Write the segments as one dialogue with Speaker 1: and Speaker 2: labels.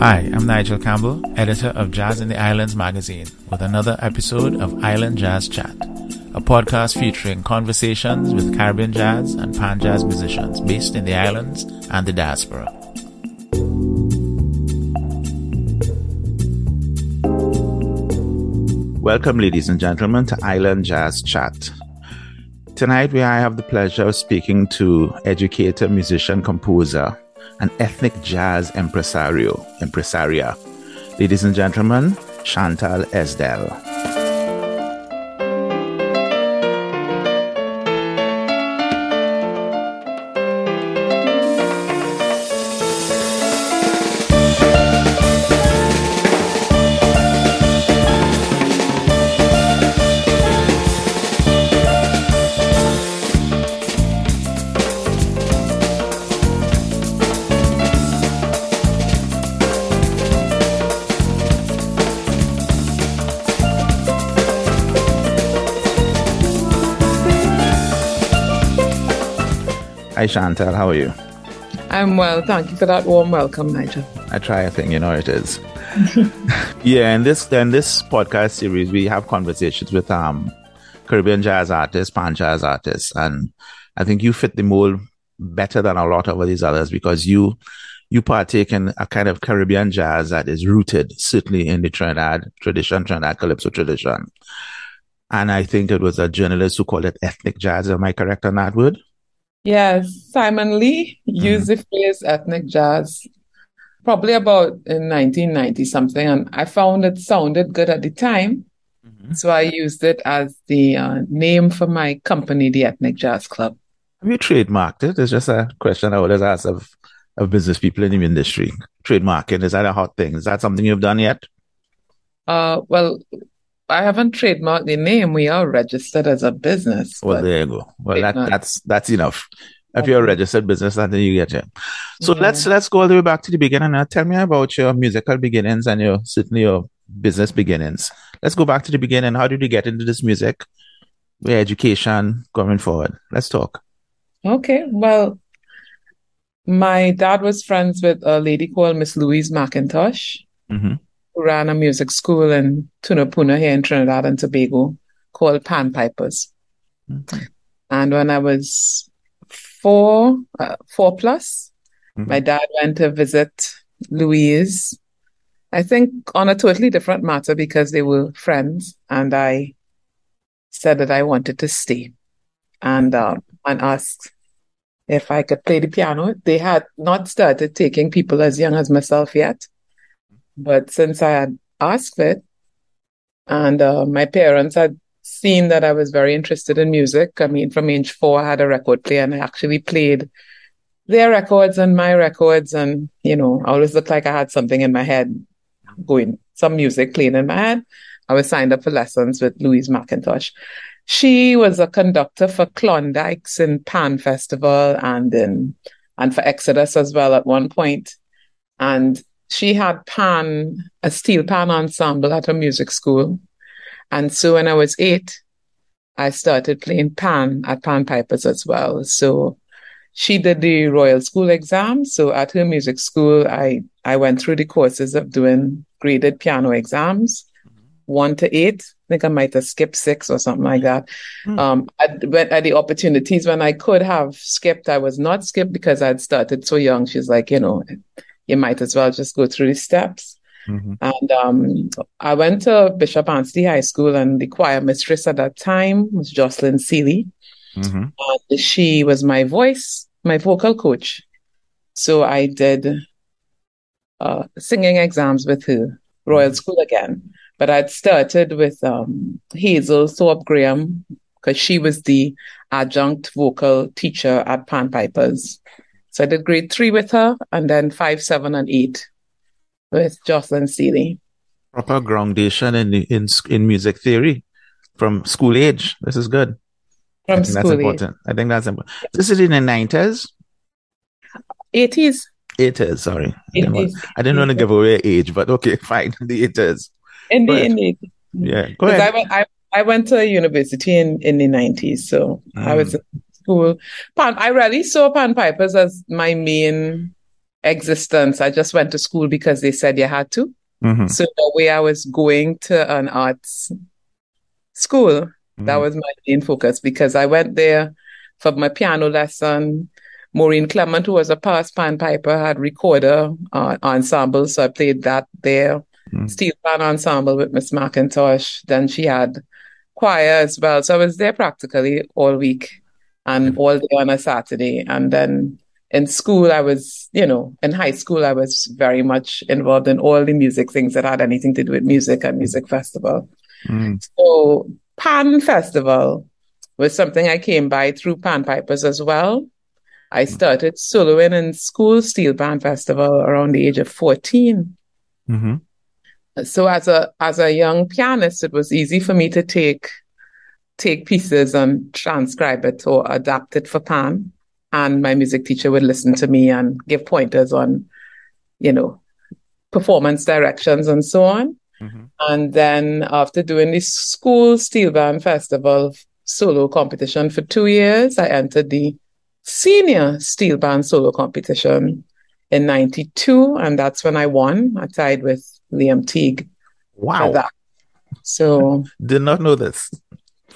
Speaker 1: Hi, I'm Nigel Campbell, editor of Jazz in the Islands magazine, with another episode of Island Jazz Chat, a podcast featuring conversations with Caribbean jazz and pan jazz musicians based in the islands and the diaspora. Welcome, ladies and gentlemen, to Island Jazz Chat. Tonight, we I have the pleasure of speaking to educator, musician, composer, and ethnic jazz impresario, impresaria. Ladies and gentlemen, Chantal Esdell. Chantal. How are you?
Speaker 2: I'm well. Thank you for that warm welcome, Nigel.
Speaker 1: I try a thing, you know it is. yeah, in this in this podcast series, we have conversations with um Caribbean jazz artists, pan jazz artists, and I think you fit the mold better than a lot of these others because you you partake in a kind of Caribbean jazz that is rooted certainly in the Trinidad tradition, Trinidad calypso tradition. And I think it was a journalist who called it ethnic jazz. Am I correct on that word?
Speaker 2: Yes, Simon Lee used mm-hmm. the phrase ethnic jazz probably about in 1990 something, and I found it sounded good at the time. Mm-hmm. So I used it as the uh, name for my company, the Ethnic Jazz Club.
Speaker 1: Have you trademarked it? It's just a question I always ask of, of business people in the industry. Trademarking, is that a hot thing? Is that something you've done yet?
Speaker 2: Uh, well, I haven't trademarked the name. We are registered as a business.
Speaker 1: Well, there you go. Well, that, that's that's enough. If you're a registered business, then you get it. So yeah. let's let's go all the way back to the beginning. Now, tell me about your musical beginnings and your certainly your business beginnings. Let's go back to the beginning. How did you get into this music? Your education going forward. Let's talk.
Speaker 2: Okay. Well, my dad was friends with a lady called Miss Louise McIntosh. Mm-hmm ran a music school in Tunapuna here in Trinidad and Tobago called Pan Pipers. Okay. And when I was four, uh, four plus, mm-hmm. my dad went to visit Louise. I think on a totally different matter because they were friends, and I said that I wanted to stay, and uh, and asked if I could play the piano. They had not started taking people as young as myself yet, but since I had asked it, and uh, my parents had seen that I was very interested in music. I mean, from age four, I had a record player and I actually played their records and my records. And, you know, I always looked like I had something in my head going, some music playing in my head. I was signed up for lessons with Louise McIntosh. She was a conductor for Klondike's in Pan Festival and in, and for Exodus as well at one point. And she had pan, a steel pan ensemble at her music school. And so when I was eight, I started playing pan at Pan Pipers as well. So she did the Royal School exam. So at her music school, I, I went through the courses of doing graded piano exams, mm-hmm. one to eight. I think I might have skipped six or something like that. Mm. Um, at, at the opportunities when I could have skipped, I was not skipped because I'd started so young. She's like, you know, you might as well just go through the steps. Mm-hmm. And um, I went to Bishop Anstey High School, and the choir mistress at that time was Jocelyn Seeley. Mm-hmm. And she was my voice, my vocal coach. So I did uh, singing exams with her, Royal mm-hmm. School again. But I'd started with um, Hazel Thorpe Graham because she was the adjunct vocal teacher at Pan Pipers. So I did grade three with her and then five, seven, and eight with Jocelyn Seeley.
Speaker 1: Proper groundation in, in, in music theory from school age. This is good.
Speaker 2: From school that's
Speaker 1: important. Age. I think that's important. This is in the 90s?
Speaker 2: 80s.
Speaker 1: 80s, sorry. 80s. I didn't, want to give away age, but okay, fine. The 80s.
Speaker 2: In the, in the
Speaker 1: Yeah, go ahead.
Speaker 2: I went, I, I went to university in, in the 90s, so mm. I was school. Pan, I really saw Pan Pipers as my main existence. I just went to school because they said you had to. Mm-hmm. So the way I was going to an arts school, mm-hmm. that was my main focus because I went there for my piano lesson. Maureen Clement, who was a past pan piper, had recorder uh, ensemble, so I played that there. Mm-hmm. Steel pan ensemble with Miss McIntosh. Then she had choir as well, so I was there practically all week and all day on a Saturday. And then in school, I was, you know, in high school, I was very much involved in all the music things that had anything to do with music and music festival. Mm. So Pan Festival was something I came by through Pan Pipers as well. I mm. started soloing in school steel pan festival around the age of 14. Mm-hmm. So as a as a young pianist, it was easy for me to take take pieces and transcribe it or adapt it for pan and my music teacher would listen to me and give pointers on, you know, performance directions and so on. Mm-hmm. And then after doing the school steel band festival solo competition for two years, I entered the senior steel band solo competition in 92. And that's when I won. I tied with Liam Teague.
Speaker 1: Wow.
Speaker 2: So
Speaker 1: did not know this.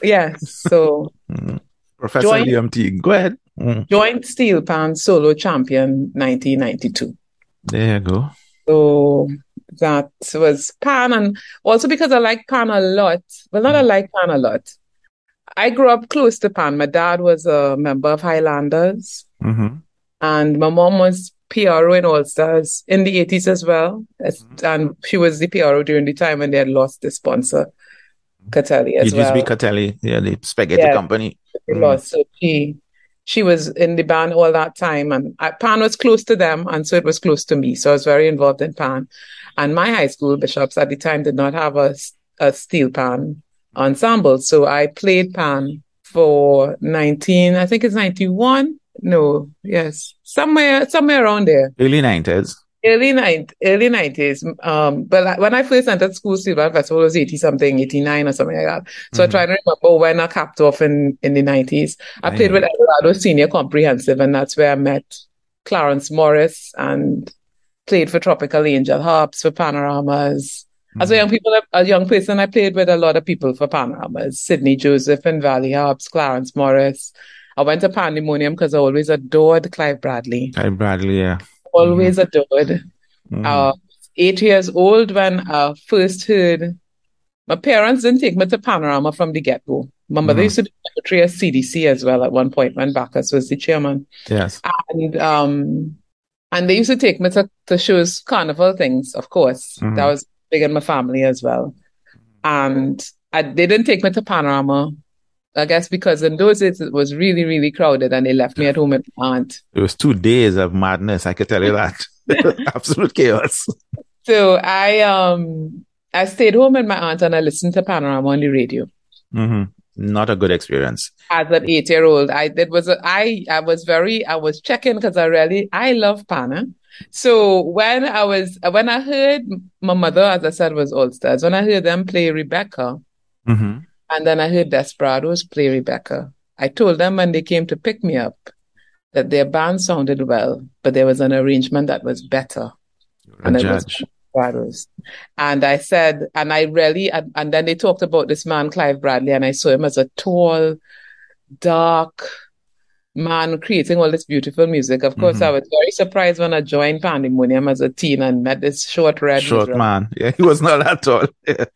Speaker 2: Yes. So
Speaker 1: mm-hmm. Professor Liam Teague. Go ahead.
Speaker 2: Mm. Joint steel pan solo champion 1992.
Speaker 1: There you go.
Speaker 2: So that was pan and also because I like pan a lot. Well, not mm. I like pan a lot. I grew up close to pan. My dad was a member of Highlanders mm-hmm. and my mom was PRO in All Stars in the 80s as well. Mm-hmm. And she was the PRO during the time when they had lost the sponsor, Catelli as
Speaker 1: it
Speaker 2: well.
Speaker 1: Used to be Catelli, yeah, the spaghetti yeah, company.
Speaker 2: Mm. So she she was in the band all that time and I, Pan was close to them and so it was close to me. So I was very involved in Pan. And my high school bishops at the time did not have a, a steel pan ensemble. So I played Pan for 19, I think it's 91. No, yes, somewhere, somewhere around there.
Speaker 1: Early 90s
Speaker 2: early night, early nineties. Um, but when I first entered school, Band Festival was eighty something, eighty nine or something like that. So mm-hmm. I try to remember when I capped off in in the nineties. I played with Eldorado Senior Comprehensive, and that's where I met Clarence Morris and played for Tropical Angel Harps for Panoramas. Mm-hmm. As a young people, a young person, I played with a lot of people for Panoramas. Sidney Joseph and Valley Harps, Clarence Morris. I went to Pandemonium because I always adored Clive Bradley.
Speaker 1: Clive Bradley, yeah
Speaker 2: always mm-hmm. adored. Mm-hmm. Uh, eight years old when I first heard. My parents didn't take me to Panorama from the get go. My mother mm-hmm. used to do secretary at CDC as well at one point when Bacchus was the chairman.
Speaker 1: Yes.
Speaker 2: And um, and they used to take me to, to shows, carnival things, of course. Mm-hmm. That was big in my family as well. And I, they didn't take me to Panorama I guess because in those days it was really, really crowded and they left me at home with my aunt.
Speaker 1: It was two days of madness, I could tell you that. Absolute chaos.
Speaker 2: So I um I stayed home with my aunt and I listened to Panorama on the radio.
Speaker 1: Mm-hmm. Not a good experience.
Speaker 2: As an eight year old, I it was a, I I was very I was checking because I really I love Pana. So when I was when I heard my mother, as I said, was All Stars. When I heard them play Rebecca, mm-hmm. And then I heard Desperados play Rebecca. I told them when they came to pick me up that their band sounded well, but there was an arrangement that was better.
Speaker 1: and it was
Speaker 2: Desperados. And I said, and I really, and, and then they talked about this man, Clive Bradley, and I saw him as a tall, dark, man creating all this beautiful music. Of course, mm-hmm. I was very surprised when I joined Pandemonium as a teen and met this short red
Speaker 1: short man. Yeah, he was not that tall.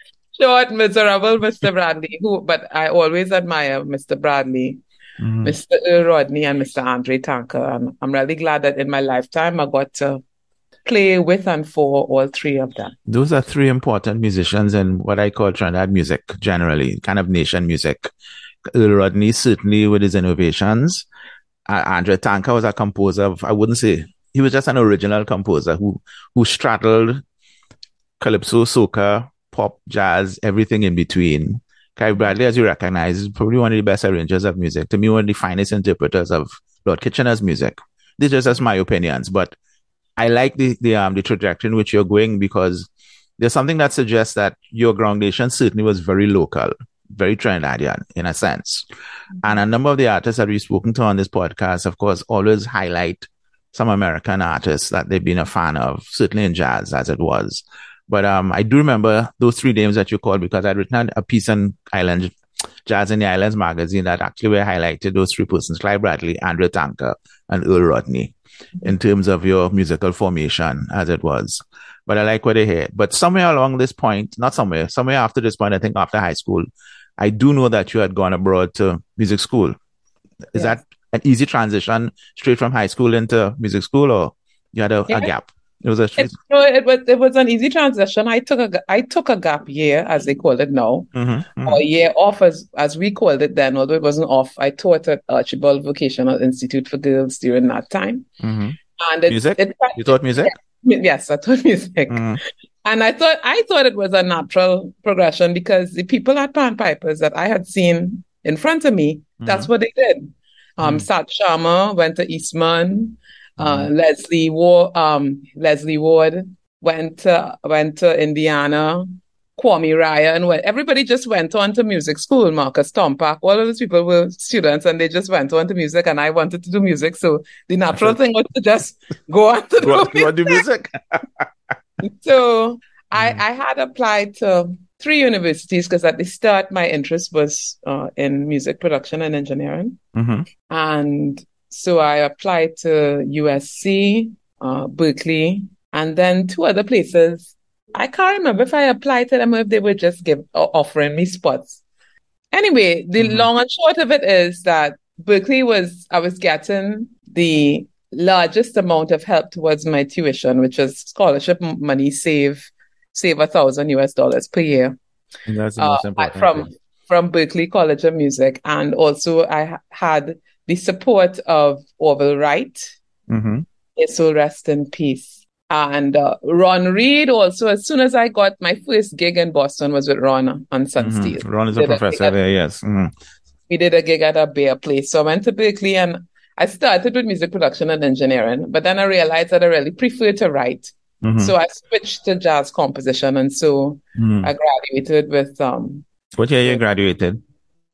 Speaker 2: short, miserable Mr. Bradley, who, but I always admire Mr. Bradley, mm-hmm. Mr. Rodney, and Mr. Andre Tanker. And I'm really glad that in my lifetime I got to play with and for all three of them.
Speaker 1: Those are three important musicians in what I call Trinidad music generally, kind of nation music. Earl Rodney, certainly with his innovations. Uh, Andre Tanker was a composer of, I wouldn't say, he was just an original composer who, who straddled calypso, soca, pop, jazz, everything in between. Clive Bradley, as you recognize, is probably one of the best arrangers of music. To me, one of the finest interpreters of Lord Kitchener's music. This are just my opinions, but I like the the um the trajectory in which you're going because there's something that suggests that your groundation certainly was very local, very Trinidadian in a sense. And a number of the artists that we've spoken to on this podcast, of course, always highlight some American artists that they've been a fan of, certainly in jazz as it was. But um, I do remember those three names that you called because I'd written a piece on Island Jazz in the Islands magazine that actually were highlighted those three persons, Clive Bradley, Andre Tanker, and Earl Rodney, in terms of your musical formation as it was. But I like what I hear. But somewhere along this point, not somewhere, somewhere after this point, I think after high school, I do know that you had gone abroad to music school. Is yes. that an easy transition straight from high school into music school or you had a, a gap?
Speaker 2: It was a it, no, it was it was an easy transition. I took a I took a gap year, as they call it now, mm-hmm, mm-hmm. or a year off, as as we called it then. Although it wasn't off, I taught at Archibald Vocational Institute for Girls during that time.
Speaker 1: Mm-hmm. And it, music, it, you taught music.
Speaker 2: Yes, I taught music, mm-hmm. and I thought I thought it was a natural progression because the people at Pan Pipers that I had seen in front of me, that's mm-hmm. what they did. Um, mm. Sat Sharma went to Eastman. Uh, mm. Leslie Ward, um, Leslie Ward went to, went to Indiana. Kwame Ryan went, everybody just went on to music school. Marcus Tompak, all of those people were students and they just went on to music and I wanted to do music. So the natural thing was to just go on to do music. Do music. so mm. I, I had applied to three universities because at the start my interest was uh, in music production and engineering. Mm-hmm. And so I applied to USC, uh, Berklee, and then two other places. I can't remember if I applied to them or if they were just give, uh, offering me spots. Anyway, the mm-hmm. long and short of it is that Berklee was, I was getting the largest amount of help towards my tuition, which is scholarship money, save, save a thousand US dollars per year.
Speaker 1: And that's the most uh, important.
Speaker 2: From, from Berklee College of Music. And also I had the support of Orville Wright. Mm-hmm. Rest in peace. And uh, Ron Reed also, as soon as I got my first gig in Boston was with Ron on Sun mm-hmm.
Speaker 1: Ron is a professor a there, yes. Mm-hmm.
Speaker 2: We did a gig at a bear place. So I went to Berklee and I started with music production and engineering, but then I realized that I really prefer to write. Mm-hmm. So I switched to jazz composition. And so mm-hmm. I graduated with, um,
Speaker 1: what year you graduated?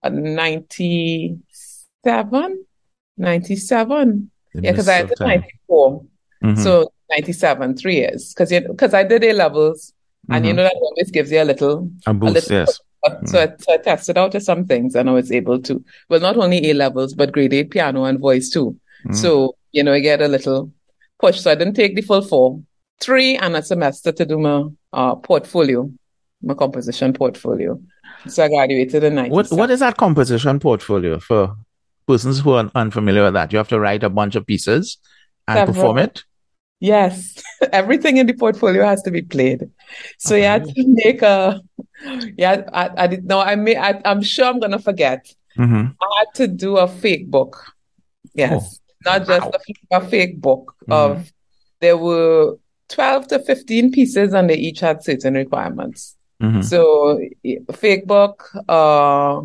Speaker 2: 90, 97, 97. Yeah, because I did 94. Mm-hmm. So 97, three years. Because because I did A levels, mm-hmm. and you mm-hmm. know that always gives you a little
Speaker 1: a boost. A little, yes.
Speaker 2: So, I, so I tested out to some things, and I was able to. Well, not only A levels, but grade eight piano and voice too. Mm-hmm. So you know, I get a little push. So I didn't take the full four, three, and a semester to do my uh, portfolio, my composition portfolio. So I graduated in 97.
Speaker 1: What What is that composition portfolio for persons who are unfamiliar with that, you have to write a bunch of pieces and Several. perform it.
Speaker 2: Yes, everything in the portfolio has to be played. So okay. you had to make a. Yeah, I, I did no. I may. I, am sure I'm gonna forget. Mm-hmm. I had to do a fake book. Yes, oh. not just wow. a, a, fake book mm-hmm. of. There were twelve to fifteen pieces, and they each had certain requirements. Mm-hmm. So fake book. Uh,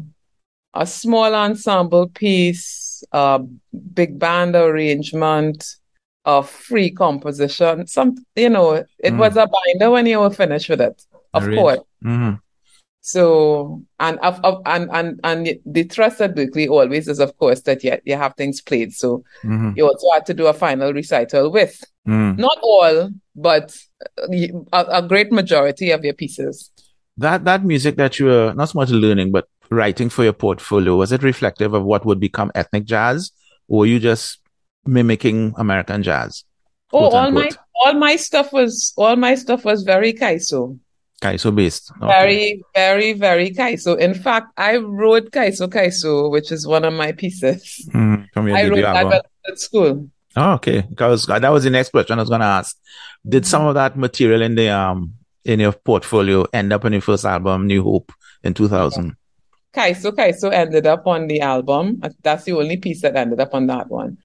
Speaker 2: a small ensemble piece, a big band arrangement, a free composition. Some, you know, it mm. was a binder when you were finished with it, of course. Mm-hmm. So, and, and, and, and the trust at Berklee always is, of course, that you, you have things played. So mm-hmm. you also had to do a final recital with mm. not all, but a, a great majority of your pieces.
Speaker 1: That, that music that you were not so much learning, but writing for your portfolio, was it reflective of what would become ethnic jazz, or were you just mimicking American jazz?
Speaker 2: Oh, all my all my stuff was all my stuff was very Kaiso.
Speaker 1: Kaiso based.
Speaker 2: Okay. Very, very, very Kaiso. In fact, I wrote Kaiso Kaiso, which is one of my pieces. Mm, I wrote that at school.
Speaker 1: Oh, okay. Because that was the next question I was going to ask. Did some of that material in the um in your portfolio end up in your first album, New Hope, in 2000?
Speaker 2: Kaiso Kaiso ended up on the album. That's the only piece that ended up on that one.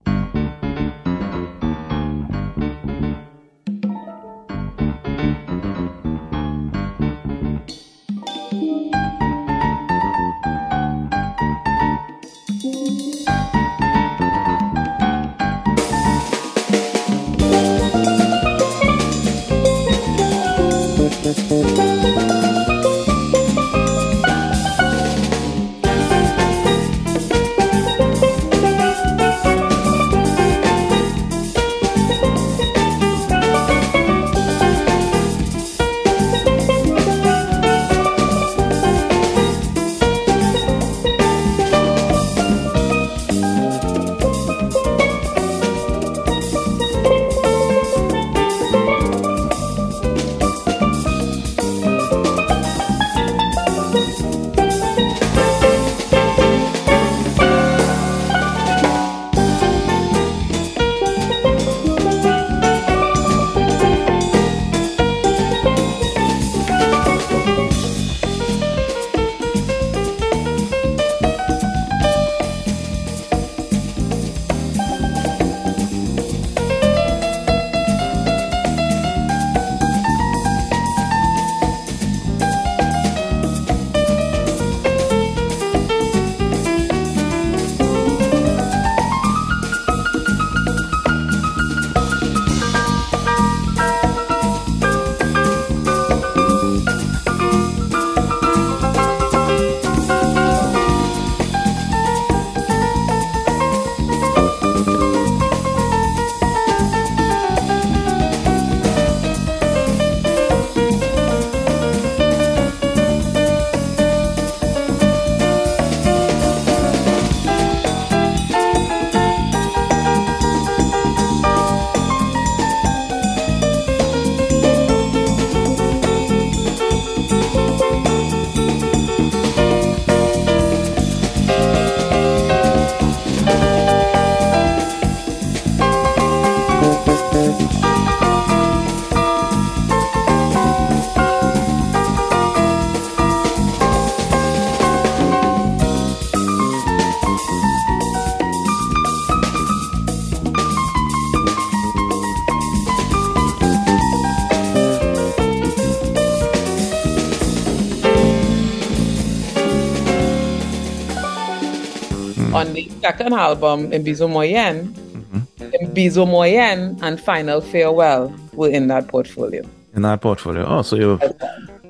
Speaker 2: Second album, Mbizo Moyen, mm-hmm. Moyen and Final Farewell were in that portfolio.
Speaker 1: In that portfolio. Oh, so you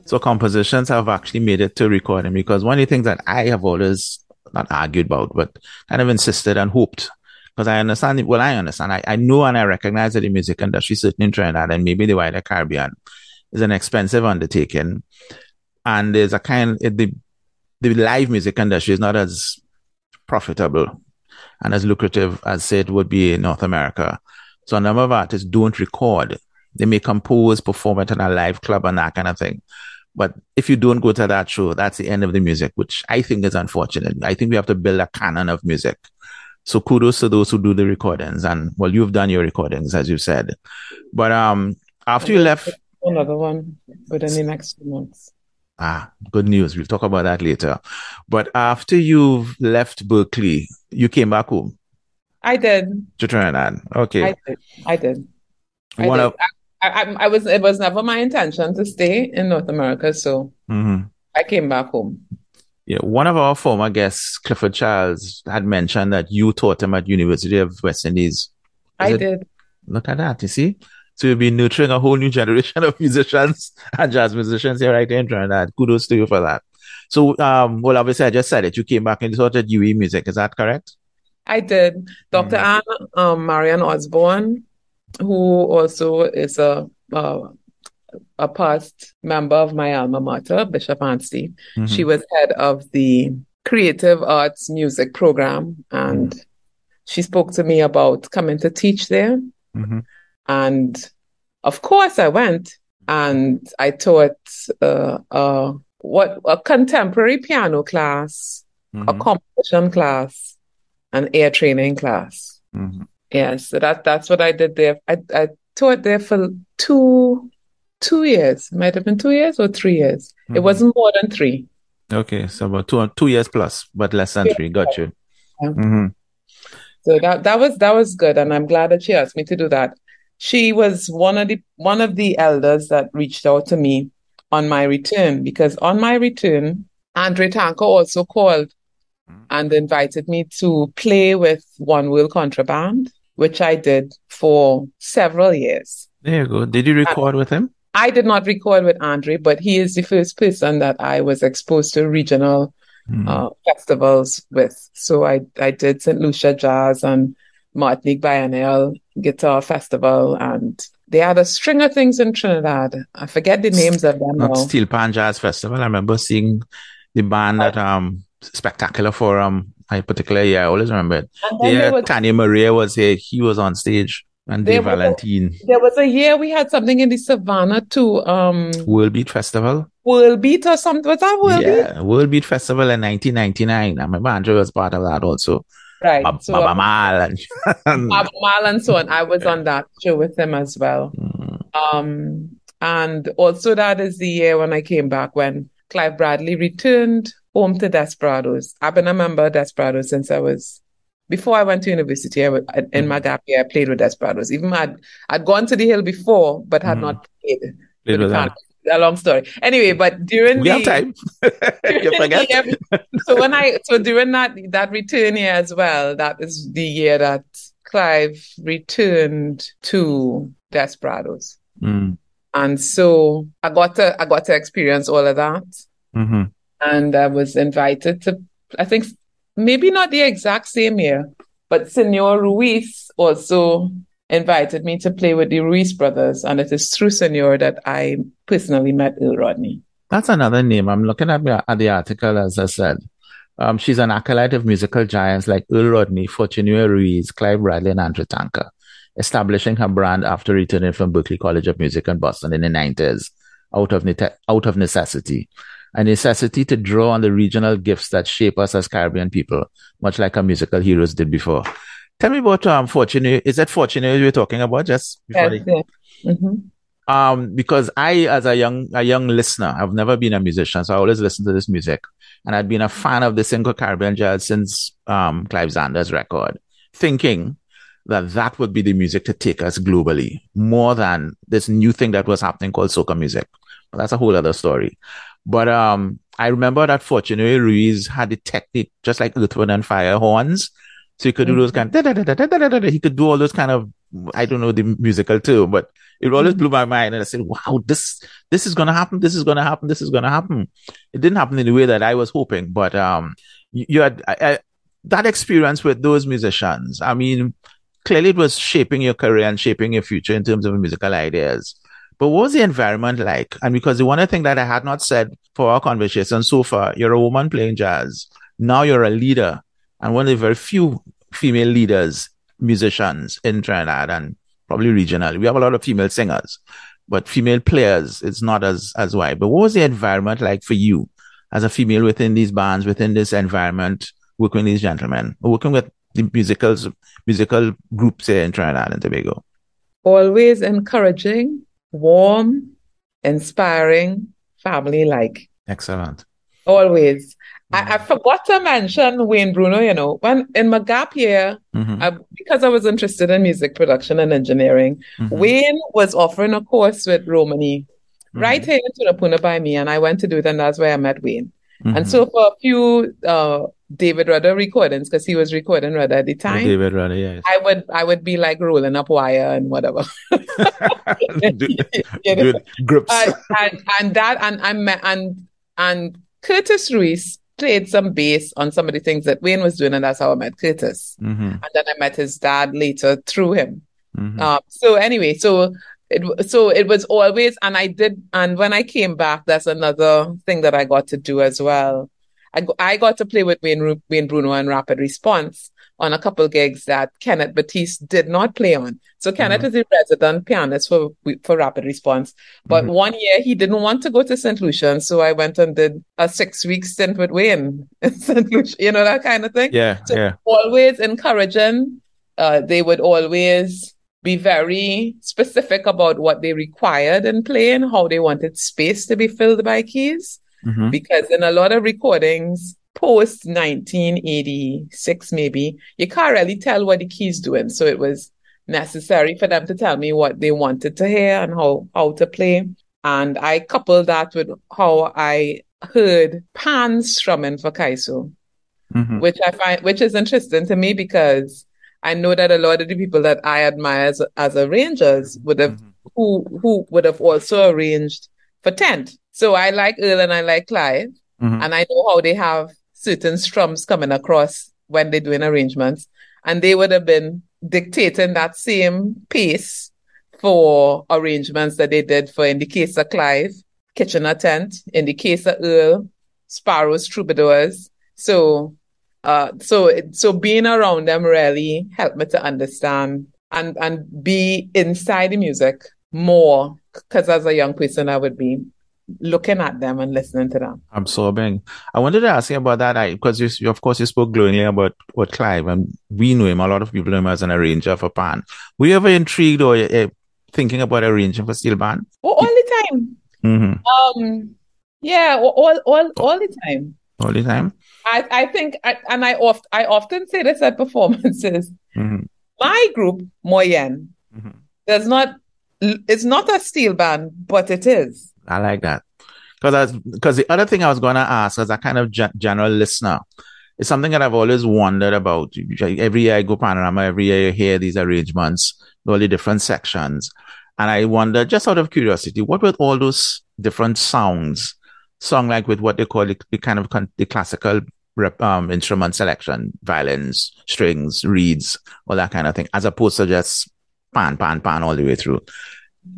Speaker 1: so compositions have actually made it to recording because one of the things that I have always not argued about, but kind of insisted and hoped because I understand, well, I understand, I, I know and I recognize that the music industry, certainly in Trinidad and maybe the wider Caribbean, is an expensive undertaking. And there's a kind, the, the live music industry is not as profitable and as lucrative as say it would be in North America. So a number of artists don't record. They may compose, perform it in a live club and that kind of thing. But if you don't go to that show, that's the end of the music, which I think is unfortunate. I think we have to build a canon of music. So kudos to those who do the recordings. And well, you've done your recordings, as you said. But um, after you left,
Speaker 2: another one within the next few months.
Speaker 1: Ah, good news. We'll talk about that later. But after you've left Berklee, you came back home.
Speaker 2: I did.
Speaker 1: To Trinidad. Okay.
Speaker 2: I did. I did. I One did. of I, I, I, was. It was never my intention to stay in North America, so mm-hmm. I came back home.
Speaker 1: Yeah, one of our former guests, Clifford Charles, had mentioned that you taught him at University of West Indies. Is
Speaker 2: I it? did.
Speaker 1: Look at that. You see. So you'll be nurturing a whole new generation of musicians and jazz musicians here right in Trinidad. Kudos to you for that. So, um, well, obviously, I just said it. You came back and at UWI music. Is that correct?
Speaker 2: I did. doctor mm Anne um, Marian Osborne, who also is a uh, a past member of my alma mater, Bishop Anstey. Mm-hmm. She was head of the creative arts music program, and mm-hmm. she spoke to me about coming to teach there. Mm-hmm. And of course, I went and I taught uh, uh, what a contemporary piano class, a mm-hmm. composition class, an air training class. Mm-hmm. Yes, so that that's what I did there. I, I taught there for two two years. Might have been two years or three years. Mm-hmm. It wasn't more than three.
Speaker 1: Okay, so about two two years plus, but less than yeah. three. Got you. Yeah. Mm-hmm.
Speaker 2: So that that was that was good, and I'm glad that she asked me to do that she was one of the one of the elders that reached out to me on my return because on my return, Andre Tanker also called and invited me to play with One World Contraband, which I did for several years.
Speaker 1: There you go. Did you record and with him?
Speaker 2: I did not record with Andre, but he is the first person that I was exposed to regional mm. uh, festivals with. So I, I did St. Lucia Jazz and Martinique Biennial Guitar Festival, and they had a string of things in Trinidad. I forget the names of them.
Speaker 1: Not Steel Pan Jazz Festival. I remember seeing the band at um Spektakula Forum. I particularly, yeah, I always remember it. Yeah, was, Tania Maria was here. He was on stage. And Dave Valentine.
Speaker 2: A, there was a year we had something in the Savannah too. Um,
Speaker 1: World Beat Festival.
Speaker 2: World Beat or something. Was that World
Speaker 1: yeah, Beat? World Beat Festival in 1999. I remember Andre was part of that also.
Speaker 2: Right.
Speaker 1: so Baaba Maal and
Speaker 2: Baaba Maal and so on. I was on that show with him as well. Mm. Um, and also that is the year when I came back when Clive Bradley returned home to Desperados. I've been a member of Desperados since I was before I went to university. I was, in my gap year, I played with Desperados. Even I'd I'd gone to the Hill before, but had mm. not played. played with a long story. Anyway, but during
Speaker 1: we
Speaker 2: the
Speaker 1: have time. you forget.
Speaker 2: so when I so during that that return year as well, that is the year that Clive returned to Desperados. Mm. And so I got to I got to experience all of that. Mm-hmm. And I was invited to I think maybe not the exact same year, but Senor Ruiz also invited me to play with the Ruiz brothers, and it is through Senor that I personally met Earl Rodney.
Speaker 1: That's another name. I'm looking at, at the article, as I said. Um, she's an acolyte of musical giants like Earl Rodney, Fortunio Ruiz, Clive Bradley, and Andre Tanker, establishing her brand after returning from Berklee College of Music in Boston in the 90s out of, ne- out of necessity. A necessity to draw on the regional gifts that shape us as Caribbean people, much like our musical heroes did before. Tell me about um Fortunio. Is that Fortunio you're talking about? Just before yes, they... mm-hmm. Um, because I, as a young a young listener, I've never been a musician, so I always listen to this music, and I'd been a fan of the single Caribbean jazz since um Clive Zanda's record, thinking that that would be the music to take us globally more than this new thing that was happening called soca music. But that's a whole other story. But um, I remember that Fortunio Ruiz had the technique, just like Earth, Wind and Fire horns, So he could do those kind of, he could do all those kind of, I don't know the musical too, but it always blew my mind. And I said, wow, this, this is going to happen. This is going to happen. This is going to happen. It didn't happen in the way that I was hoping, but, um, you, you had, I, I, that experience with those musicians. I mean, clearly it was shaping your career and shaping your future in terms of musical ideas. But what was the environment like? And because the one thing that I had not said for our conversation so far, you're a woman playing jazz. Now you're a leader and one of the very few female leaders, musicians in Trinidad and probably regional. We have a lot of female singers, but female players, it's not as, as wide. But what was the environment like for you as a female within these bands, within this environment, working with these gentlemen, working with the musicals, musical groups here in Trinidad and Tobago?
Speaker 2: Always encouraging, warm, inspiring, family like.
Speaker 1: Excellent.
Speaker 2: Always. I, I, forgot to mention Wayne Bruno, you know, when in my gap year, mm-hmm. I, because I was interested in music production and engineering, mm-hmm. Wayne was offering a course with Romani mm-hmm. right here in Tunapuna by me, and I went to do it, and that's where I met Wayne. And mm-hmm. so for a few uh, David Rudder recordings, because he was recording Rudder at the time.
Speaker 1: David Rudder, yes.
Speaker 2: I would I would be like rolling up wire and whatever.
Speaker 1: groups.
Speaker 2: And, and, and that and I met and and Curtis Ruiz played some bass on some of the things that Wayne was doing, and that's how I met Curtis. Mm-hmm. And then I met his dad later through him. Mm-hmm. Um, so anyway, so it so it was always, and I did, and when I came back, that's another thing that I got to do as well. I, I got to play with Wayne, Wayne Bruno and Rapid Response on a couple gigs that Kenneth Batiste did not play on. So Kenneth mm-hmm. is a resident pianist for for Rapid Response. But mm-hmm. one year he didn't want to go to St. Lucian, so I went and did a six week stint with Wayne in St. Lucian, you know, that kind of thing.
Speaker 1: Yeah.
Speaker 2: So
Speaker 1: yeah.
Speaker 2: always encouraging. Uh, they would always be very specific about what they required in playing, how they wanted space to be filled by keys. Mm-hmm. Because in a lot of recordings, post 1986, maybe, you can't really tell what the key's doing. So it was necessary for them to tell me what they wanted to hear and how, how to play. And I coupled that with how I heard pan strumming for Kaiso, mm-hmm. which I find, which is interesting to me because I know that a lot of the people that I admire as, as arrangers would have, mm-hmm. who, who would have also arranged for tent. So I like Earl and I like Clive. Mm-hmm. And I know how they have certain strums coming across when they're doing arrangements. And they would have been dictating that same pace for arrangements that they did for, in the case of Clive, Kitchener Tent, in the case of Earl, Sparrows, Troubadours. So, uh, so, so being around them really helped me to understand and, and be inside the music more. Cause as a young person, I would be looking at them and listening to them.
Speaker 1: Absorbing. I wanted to ask you about that, I, because you, you, of course, you spoke glowingly about what Clive, and we knew him. A lot of people know him as an arranger for Pan. Were you ever intrigued or uh, thinking about arranging for steel band?
Speaker 2: Oh, all the time. Mm-hmm. Um, yeah, all, all, all the time.
Speaker 1: All the time.
Speaker 2: I, I think, I, and I oft, I often say this at performances. Mm-hmm. My group, Moyenne, mm-hmm. does not. It's not a steel band, but it is.
Speaker 1: I like that. Because because the other thing I was going to ask as a kind of ge- general listener is something that I've always wondered about. Every year I go panorama, every year you hear these arrangements, all the different sections. And I wonder, just out of curiosity, what were all those different sounds sung like with what they call the, the kind of con- the classical rep, um, instrument selection, violins, strings, reeds, all that kind of thing, as opposed to just pan, pan, pan all the way through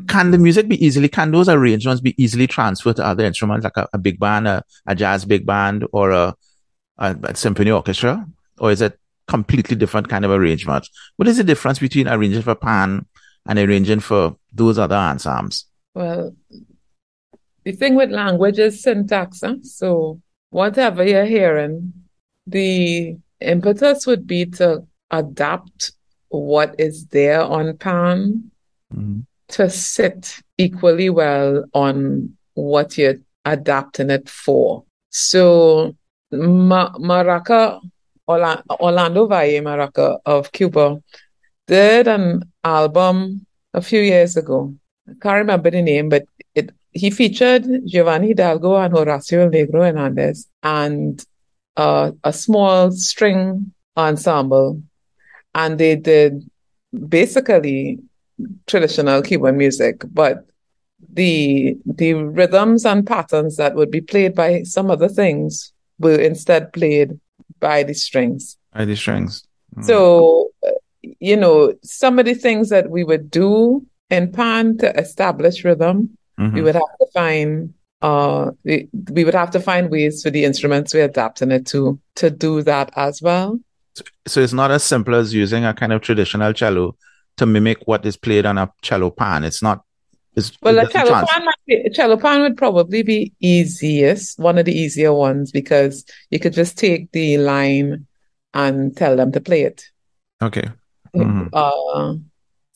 Speaker 1: can the music be easily, can those arrangements be easily transferred to other instruments like a, a big band, a, a, jazz big band, or a, a, symphony orchestra? Or is it completely different kind of arrangement? What is the difference between arranging for pan and arranging for those other ensembles?
Speaker 2: Well, the thing with language is syntax. Huh? So whatever you're hearing, the impetus would be to adapt what is there on pan mm-hmm to sit equally well on what you're adapting it for. So, Ma- Maraca, Orla- Orlando Valle Maraca of Cuba, did an album a few years ago. I can't remember the name, but it he featured Giovanni Hidalgo and Horacio Negro Hernandez and uh, a small string ensemble, and they did basically traditional Cuban music, but the the rhythms and patterns that would be played by some other things were instead played by the strings.
Speaker 1: By the strings.
Speaker 2: Mm. So, you know, some of the things that we would do in pan to establish rhythm, mm-hmm. we would have to find uh we, we would have to find ways for the instruments we're adapting it to to do that as well.
Speaker 1: So, so it's not as simple as using a kind of traditional cello to mimic what is played on a cello pan. It's not it's,
Speaker 2: well, a cello pan, might be, cello pan would probably be easiest, one of the easier ones, because you could just take the line and tell them to play it.
Speaker 1: Okay. Mm-hmm. Uh,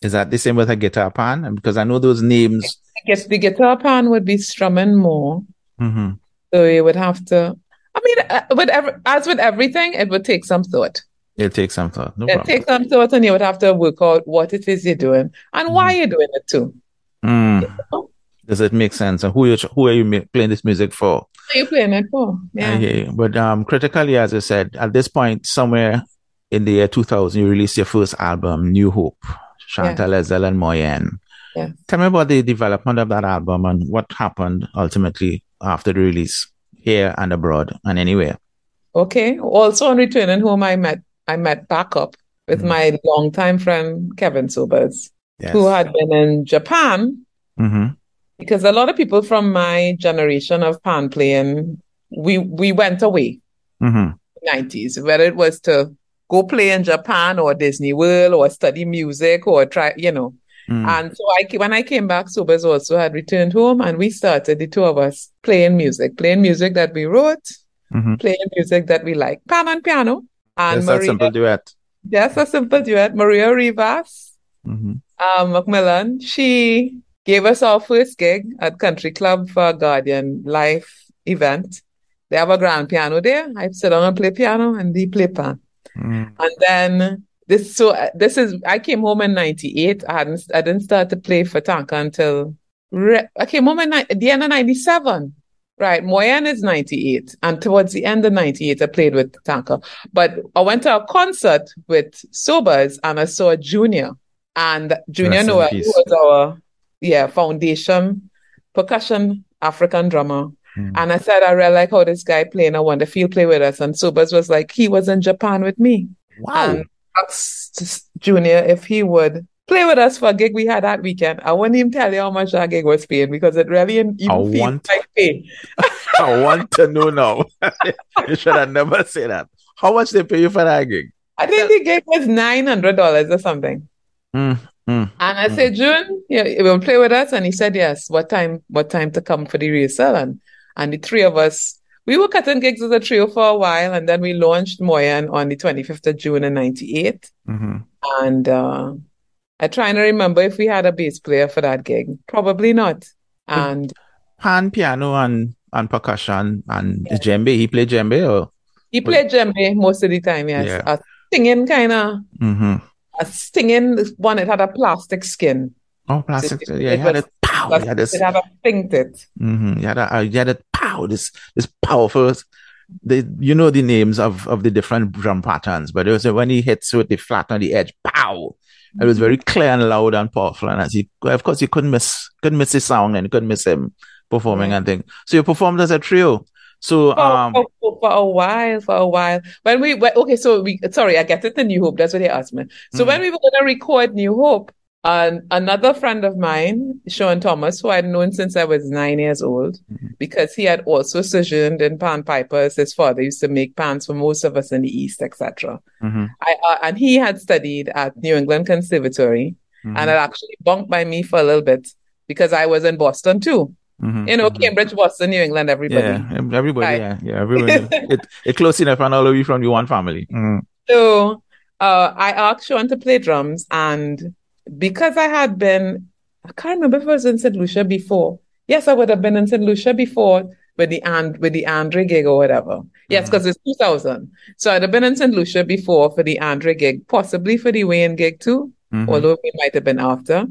Speaker 1: Is that the same with a guitar pan? Because I know those names.
Speaker 2: I guess the guitar pan would be strumming more. Mm-hmm. So you would have to. I mean, uh, with every, as with everything, it would take some thought.
Speaker 1: It takes some thought. No
Speaker 2: it
Speaker 1: problem.
Speaker 2: takes some thought, and you would have to work out what it is you're doing and mm-hmm. why you're doing it too.
Speaker 1: Mm. Does it make sense? And who you who are you playing this music for?
Speaker 2: Who are you playing it for? Yeah.
Speaker 1: yeah. But um, critically, as I said, at this point, somewhere in the year 2000, you released your first album, New Hope, Chantal yeah. Esdell and Moyenne. Yeah. Tell me about the development of that album and what happened ultimately after the release here and abroad and anywhere.
Speaker 2: Okay. Also on returning home, I met I met back up with mm-hmm. my longtime friend Kevin Sobers yes. who had been in Japan. Mm-hmm. Because a lot of people from my generation of pan playing, we we went away. Mm-hmm. 90s, whether it was to go play in Japan or Disney World or study music or try, you know. Mm. And so I, when I came back, Sobers also had returned home and we started, the two of us, playing music, playing music that we wrote, mm-hmm. playing music that we like, pan and piano. And
Speaker 1: Just Maria, a simple duet.
Speaker 2: Just a simple duet. Maria Rivas mm-hmm. um, Macmillan, she gave us our first gig at Country Club for Guardian Life event. They have a grand piano there. I sit down and play piano and they play pan. Mm. And then this, so uh, this is, I came home in 98. I hadn't, I didn't start to play for Tanker until, re- I came home in, at the end of 97. Right. Moyenne is 98. And towards the end of 98, I played with Tanker. But I went to a concert with Sobers and I saw Junior. And Junior Noel, who was our yeah, foundation percussion African drummer. Mm. And I said, I really like how this guy playing. I want to feel play with us. And Sobers was like, he was in Japan with me.
Speaker 1: Wow. And
Speaker 2: asked Junior if he would play with us for a gig we had that weekend. I wouldn't even tell you how much that gig was paying because it really even I want, like pay.
Speaker 1: I want to know now. you should have never said that. How much they pay you for that gig?
Speaker 2: I think the gig was nine hundred dollars or something. Mm, mm, and I mm. said, June, you, you will play with us? And he said, Yes. What time? What time to come for the rehearsal? And and the three of us, we were cutting gigs as a trio for a while, and then we launched Moyenne on the 25th of June in '98. Mm-hmm. And uh, I'm trying to remember if we had a bass player for that gig. Probably not. And
Speaker 1: pan, piano, and and percussion and yeah. djembe. He played djembe or
Speaker 2: he played djembe most of the time. Yes, yeah. a singing kind of. Mm-hmm. A singing one. It had a plastic skin.
Speaker 1: Oh, plastic. So it, yeah, it, had it. Pow.
Speaker 2: It had, it had a painted.
Speaker 1: Mm-hmm. You had a, uh, you had it. Pow. This this powerful. They, you know the names of of the different drum patterns, but it was when he hits with the flat on the edge. Pow. It was very clear and loud and powerful, and as he, of course, you couldn't miss, couldn't miss his song, and you couldn't miss him performing and things. So you performed as a trio. So
Speaker 2: for, um for, for, for, a while, for a while. When we went, okay, so we sorry, I get it the New Hope. That's what they asked me. So mm when we were gonna record New Hope, and another friend of mine, Sean Thomas, who I'd known since I was nine years old, mm-hmm. because he had also sojourned in pan pipers. His father used to make pans for most of us in the East, etc. Mm-hmm. uh, and he had studied at New England Conservatory mm-hmm. and had actually bunked by me for a little bit because I was in Boston too. Mm-hmm. You know, mm-hmm. Cambridge, Boston, New England, everybody.
Speaker 1: Yeah, everybody. Right. Yeah, yeah, everybody. it, it close enough and all of you from the one family. Mm-hmm.
Speaker 2: So uh, I asked Sean to play drums and because I had been, I can't remember if I was in St. Lucia before. Yes, I would have been in St. Lucia before with the and with the Andre gig or whatever. Yes, because mm-hmm. it's 2000. So I'd have been in St. Lucia before for the Andre gig, possibly for the Wayne gig too, mm-hmm. although it might have been after.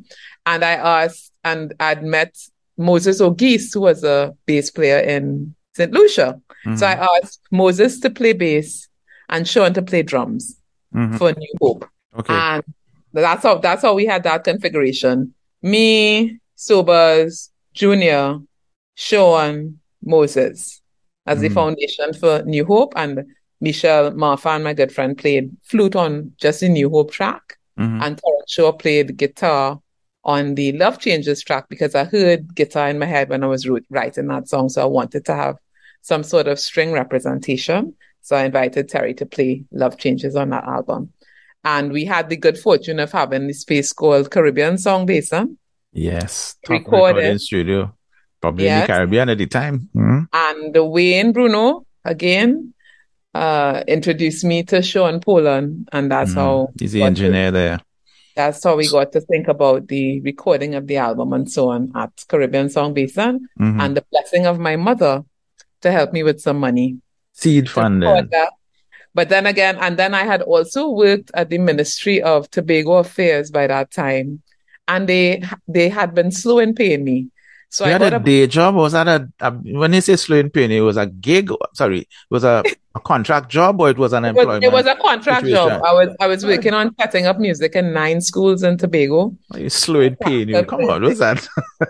Speaker 2: And I asked, and I'd met Moses O'Geese, who was a bass player in St. Lucia. Mm-hmm. So I asked Moses to play bass and Sean to play drums. mm-hmm. for New Hope. Okay. And that's how that's how we had that configuration. Me, Sobers, Junior, Sean, Moses as mm. the foundation for New Hope, and Michelle Marfa and my good friend played flute on just the New Hope track, mm-hmm. and Terrence Shaw played guitar on the Love Changes track because I heard guitar in my head when I was writing that song, so I wanted to have some sort of string representation. So I invited Terry to play Love Changes on that album. And we had the good fortune of having the space called Caribbean Sound Basin.
Speaker 1: Yes. Recorded. in studio. Probably yes. in the Caribbean at the time.
Speaker 2: Mm-hmm. And Wayne Bruno, again, uh, introduced me to Sean Poland. And that's mm-hmm. how.
Speaker 1: He's the engineer to, there.
Speaker 2: That's how we got to think about the recording of the album and so on at Caribbean Sound Basin. Mm-hmm. And the blessing of my mother to help me with some money.
Speaker 1: Seed funding.
Speaker 2: But then again, and then I had also worked at the Ministry of Tobago Affairs by that time, and they they had been slow in paying me.
Speaker 1: So you I had a, a day job. Was that a, a, when you say slow in paying? It was a gig. Sorry, it was a, a contract job or it was an
Speaker 2: it
Speaker 1: was, employment.
Speaker 2: It was a contract situation? job. I was I was working on setting up music in nine schools in Tobago.
Speaker 1: You slow in paying you? Come on, what's that?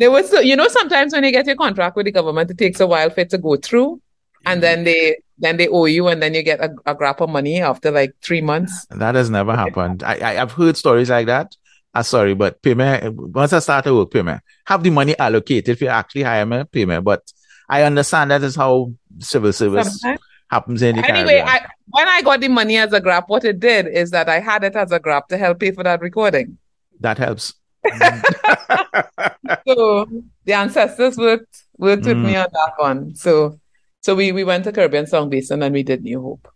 Speaker 2: there was, you know, sometimes when you get your contract with the government, it takes a while for it to go through, and then they then they owe you, and then you get a, a grab of money after like three months.
Speaker 1: That has never happened. I, I have heard stories like that. I'm sorry, but payment once I start to work, payment have the money allocated if you actually hire me, payment. But I understand that is how civil service Sometimes. happens in the
Speaker 2: Anyway, I, when I got the money as a grab, what it did is that I had it as a grab to help pay for that recording.
Speaker 1: That helps.
Speaker 2: so the ancestors worked worked mm. with me on that one. So so we, we went to Caribbean Sound Basin and we did New Hope.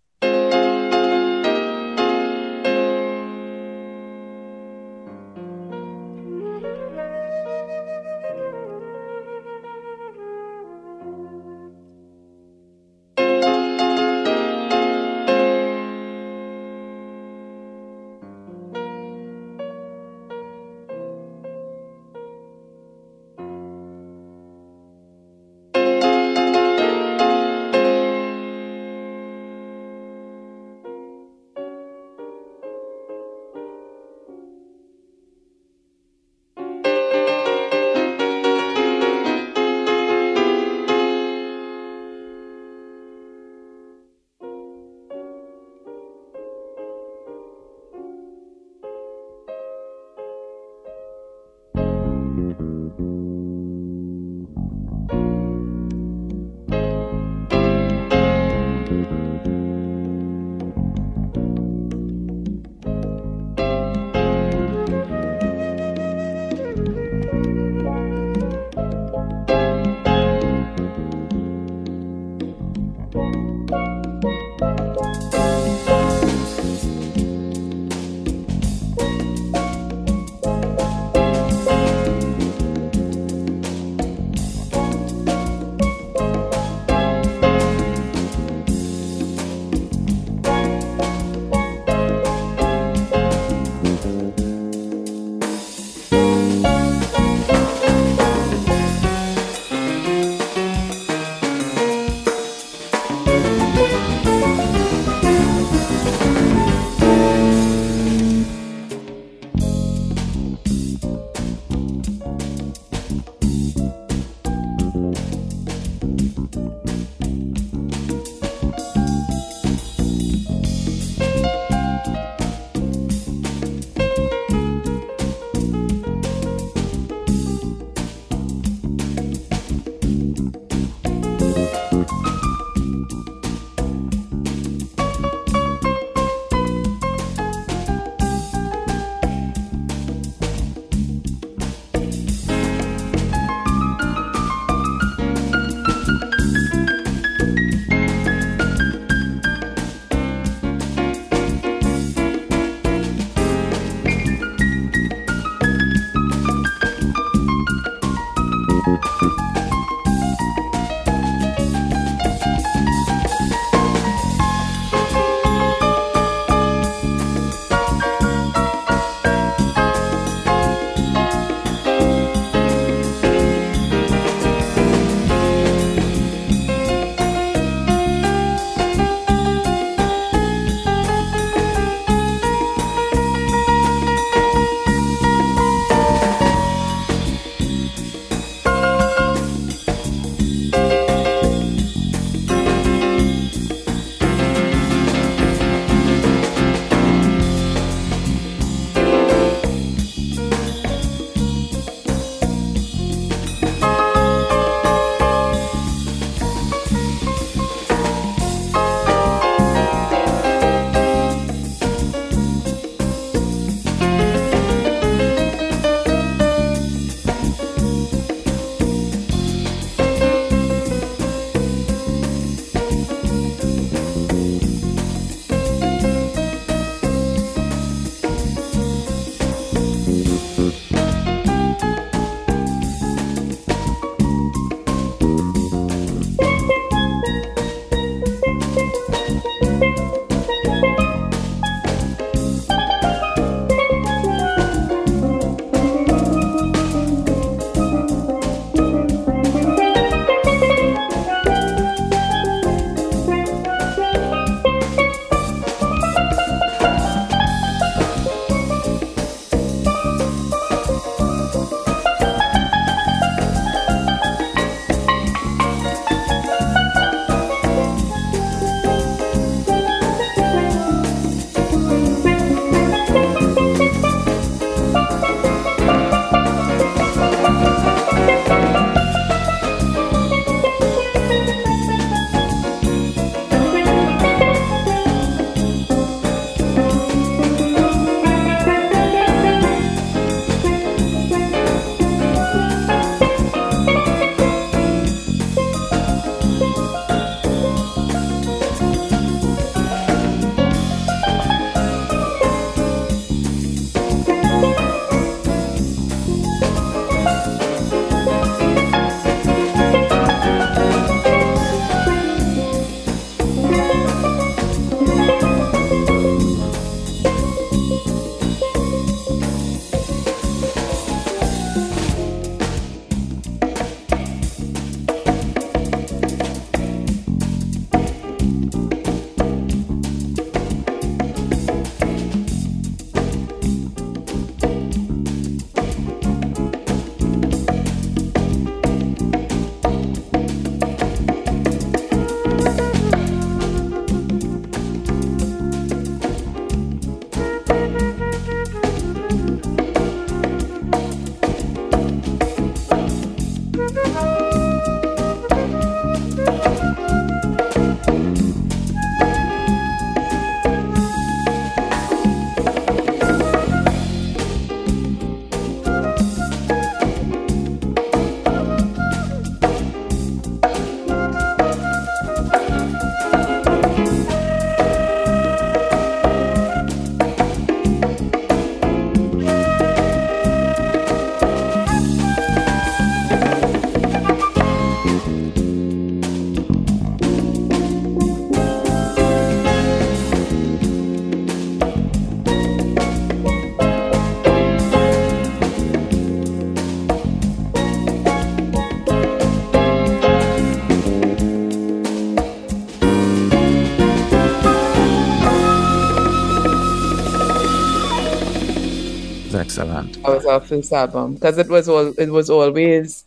Speaker 2: Was our first album because it was all it was always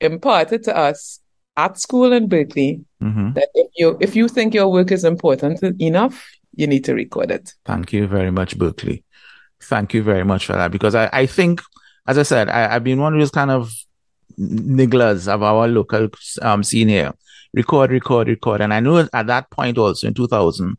Speaker 2: imparted to us at school in Berklee mm-hmm. that if you if you think your work is important enough, you need to record it.
Speaker 1: Thank you very much, Berklee. Thank you very much for that because I, I think, as I said, I, have been one of those kind of nigglers of our local um, scene here. Record, record, record. And I know at that point also in 2000,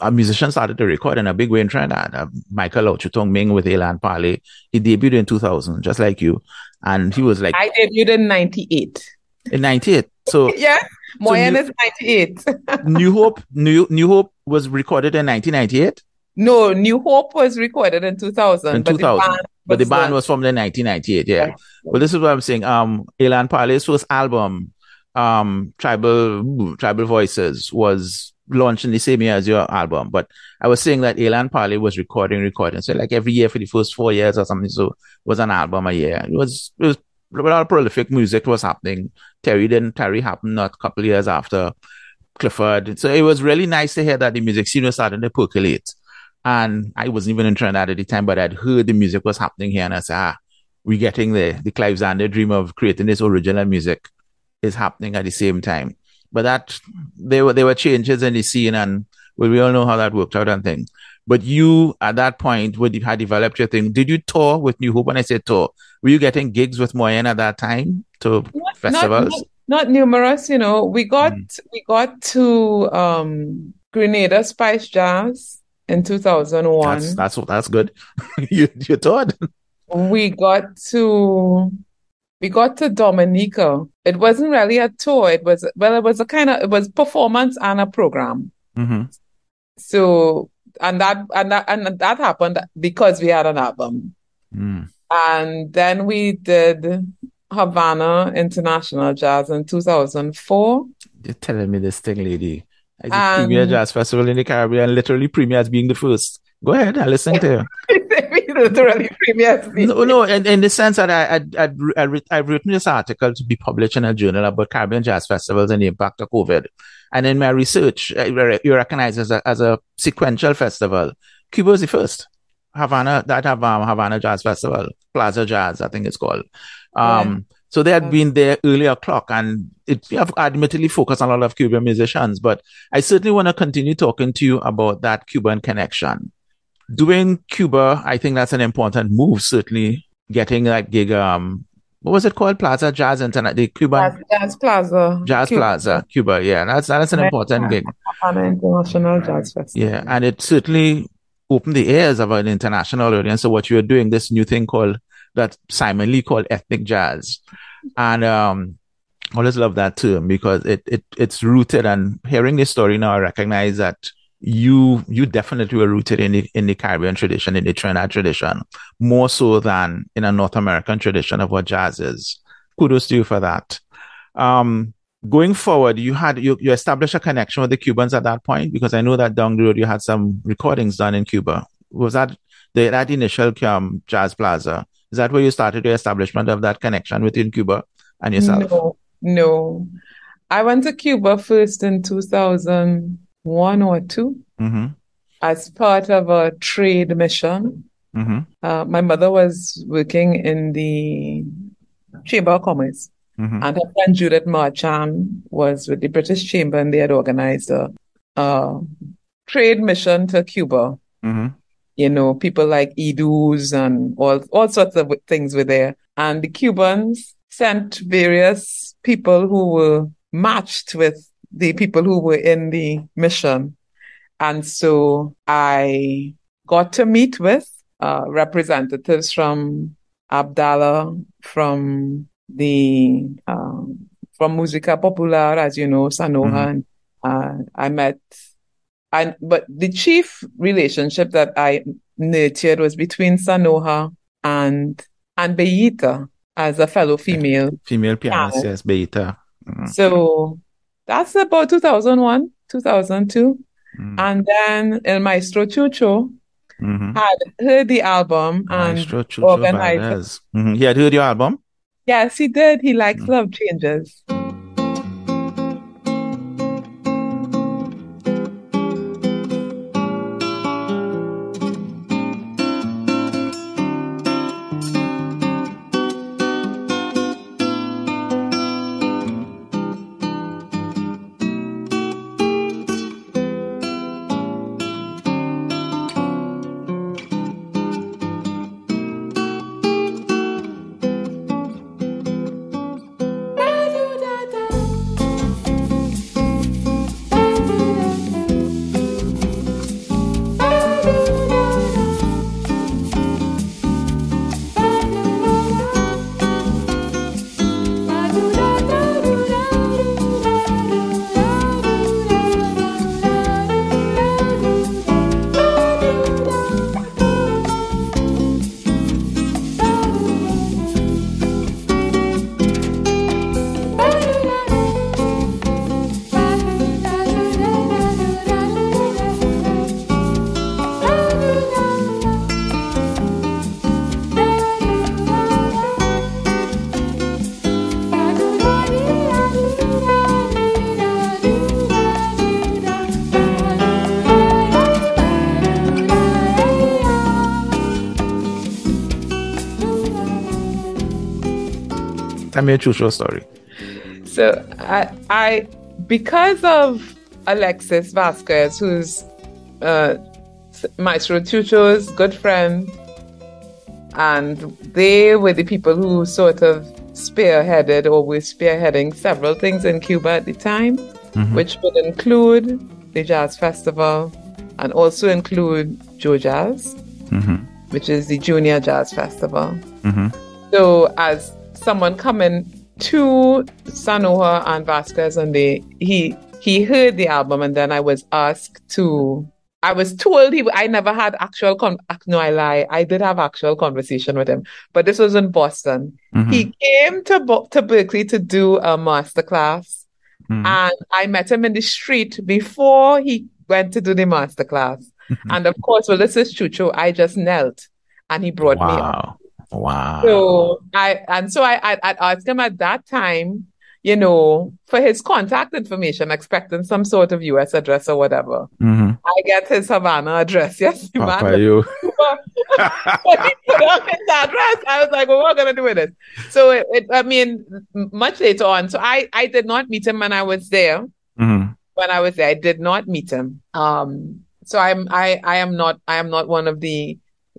Speaker 1: a musician started to record in a big way in Trinidad. Uh, Michael Ochutong Ming with Elan Parle. He debuted in 2000, just like you. And he was like.
Speaker 2: I debuted in 98.
Speaker 1: In 98. So.
Speaker 2: yeah. Moyenne so is 98.
Speaker 1: New Hope, New, New Hope was recorded in 1998?
Speaker 2: No, New Hope was recorded in 2000.
Speaker 1: In 2000. But the band, but the band was from the 1998, yeah. Right. Well, this is what I'm saying. Um, Elan Parle's first album, um, Tribal, Tribal Voices was launched in the same year as your album. But I was saying that Elan Parle was recording, recording. So like every year for the first four years or something. So was an album a year. It was, it was a lot of prolific music was happening. Terry didn't, Terry happened not a couple years after Clifford. So it was really nice to hear that the music scene was starting to percolate. And I wasn't even in Trinidad at the time, but I'd heard the music was happening here and I said, ah, we're getting the, the Clive Zanda dream of creating this original music is happening at the same time. But that there were there were changes in the scene, and well, we all know how that worked out and things. But you, at that point, when you had developed your thing, did you tour with New Hope? When I say tour, were you getting gigs with Moyenne at that time to not, festivals?
Speaker 2: Not, not, numerous, you know. We got mm. we got to um, Grenada Spice Jazz in two thousand one.
Speaker 1: That's that's that's good. you you toured.
Speaker 2: We got to we got to Dominica. It wasn't really a tour. It was well, it was a kind of it was performance and a program. Mm-hmm. So and that and that and that happened because we had an album. Mm. And then we did Havana International Jazz in 2004.
Speaker 1: You're telling me this thing, lady. I did um, Premier Jazz Festival in the Caribbean, literally Premier as being the first. Go ahead, I listen to you.
Speaker 2: literally Premier
Speaker 1: No, no, in, in the sense that I, I, I, I, I've written this article to be published in a journal about Caribbean jazz festivals and the impact of COVID. And in my research, you recognize as a, as a sequential festival. Cuba was the first. Havana, that have um, Havana Jazz Festival, Plaza Jazz, I think it's called. Um, yeah. So they had been there earlier clock and it have admittedly focused on a lot of Cuban musicians, but I certainly want to continue talking to you about that Cuban connection. Doing Cuba, I think that's an important move, certainly getting that gig, um, what was it called? Plaza Jazz Internet, the Cuban
Speaker 2: Jazz Plaza.
Speaker 1: Jazz Cuba. Plaza, Cuba. Yeah, that's that's an important gig.
Speaker 2: An international jazz festival.
Speaker 1: Yeah, and it certainly opened the ears of an international audience. So what you're doing, this new thing called that Simon Lee called ethnic jazz. And um, I always love that term because it, it it's rooted and hearing this story now, I recognize that you you definitely were rooted in the in the Caribbean tradition, in the Trinidad tradition, more so than in a North American tradition of what jazz is. Kudos to you for that. Um, going forward, you had you, you established a connection with the Cubans at that point because I know that down the road you had some recordings done in Cuba. Was that the that initial um, Jazz Plaza? Is that where you started the establishment of that connection within Cuba and yourself?
Speaker 2: No, no. I went to Cuba first in 2001 or 2 mm-hmm. as part of a trade mission. Mm-hmm. Uh, my mother was working in the Chamber of Commerce. Mm-hmm. And her friend Judith Marchand was with the British Chamber and they had organized a, a trade mission to Cuba. Mm-hmm you know, people like Idus and all, all sorts of things were there. And the Cubans sent various people who were matched with the people who were in the mission. And so I got to meet with uh, representatives from Abdala, from the um, from Musica Popular, as you know, Sanoha. Mm-hmm. uh, I met and but the chief relationship that I nurtured was between Sanoha and and Beita as a fellow female
Speaker 1: female pianist, yes, Beita.
Speaker 2: Mm-hmm. So that's about 2001, 2002. Mm-hmm. And then El Maestro Chucho mm-hmm. had heard the album Maestro and Chucho organized.
Speaker 1: Mm-hmm. He had heard your album?
Speaker 2: Yes, he did. He likes mm. Love Changes.
Speaker 1: Me a Chucho story.
Speaker 2: So I, I because of Alexis Vasquez, who's uh, Maestro Chucho's good friend, and they were the people who sort of spearheaded or were spearheading several things in Cuba at the time, mm-hmm. which would include the Jazz Festival and also include JoJazz, mm-hmm. which is the Junior Jazz Festival. Mm-hmm. So, as someone coming to Sanoja and Vasquez, and they he he heard the album, and then I was asked to. I was told he. I never had actual. Con- no, I lie. I did have actual conversation with him, but this was in Boston. Mm-hmm. He came to Bo- to Berklee to do a master class, mm-hmm. and I met him in the street before he went to do the master class. Mm-hmm. and of course, well, this is Chucho. I just knelt, and he brought wow. me up.
Speaker 1: Wow.
Speaker 2: So I and so I, I, I asked him at that time, you know, for his contact information, expecting some sort of US address or whatever. Mm-hmm. I get his Havana address. Yes,
Speaker 1: Papa, man. You.
Speaker 2: when he put up his address, I was like, well, what are we gonna do with it? So it, it, I mean, much later on. So I, I did not meet him when I was there. Mm-hmm. When I was there, I did not meet him. Um, so I'm I I am not I am not one of the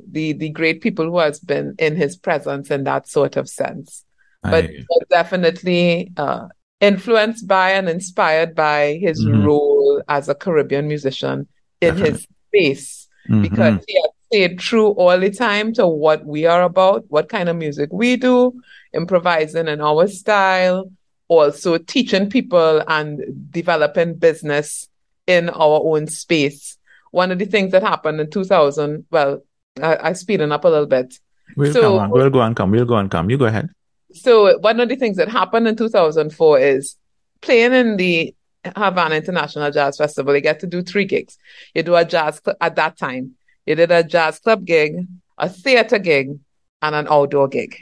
Speaker 2: the the great people who has been in his presence in that sort of sense. But, but definitely uh, influenced by and inspired by his mm-hmm. role as a Caribbean musician in definitely. his space mm-hmm. because he has stayed true all the time to what we are about, what kind of music we do, improvising in our style, also teaching people and developing business in our own space. One of the things that happened in 2000, well, I, I speeding up a little bit.
Speaker 1: We'll so, come on. We'll go and come. We'll go and come. You go ahead.
Speaker 2: So one of the things that happened in 2004 is playing in the Havana International Jazz Festival. You get to do three gigs. You do a jazz cl- at that time. You did a jazz club gig, a theater gig, and an outdoor gig.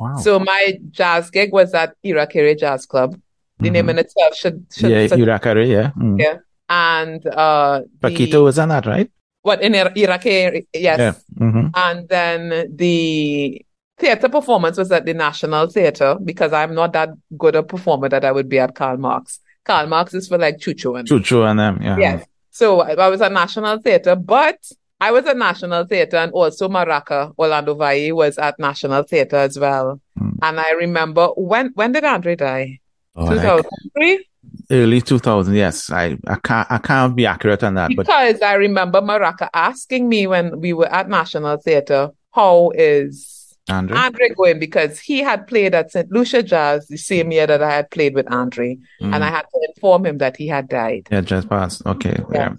Speaker 2: Wow. So my jazz gig was at Irakere Jazz Club. The mm-hmm. name in itself should, should
Speaker 1: yeah, Irakere, yeah.
Speaker 2: Mm. Yeah. And uh
Speaker 1: Paquito the, was on that, right?
Speaker 2: what in Iraq, yes. Yeah. Mm-hmm. And then the theater performance was at the National Theater because I'm not that good a performer that I would be at Karl Marx. Karl Marx is for like Chucho and
Speaker 1: Chucho and them, yeah.
Speaker 2: Yes. So I was at National Theater, but I was at National Theater and also Maraca, Orlando Valle was at National Theater as well. Mm. And I remember when when did Andre die? Oh, 2003?
Speaker 1: Early 2000 yes. I i can't i can't be accurate on that
Speaker 2: because but... i remember maraca asking me when we were at national theater how is andre, andre going? Because he had played at st lucia jazz the same year that i had played with andre. Mm. and i had to inform him that he had died.
Speaker 1: Yeah just passed okay yeah. yeah.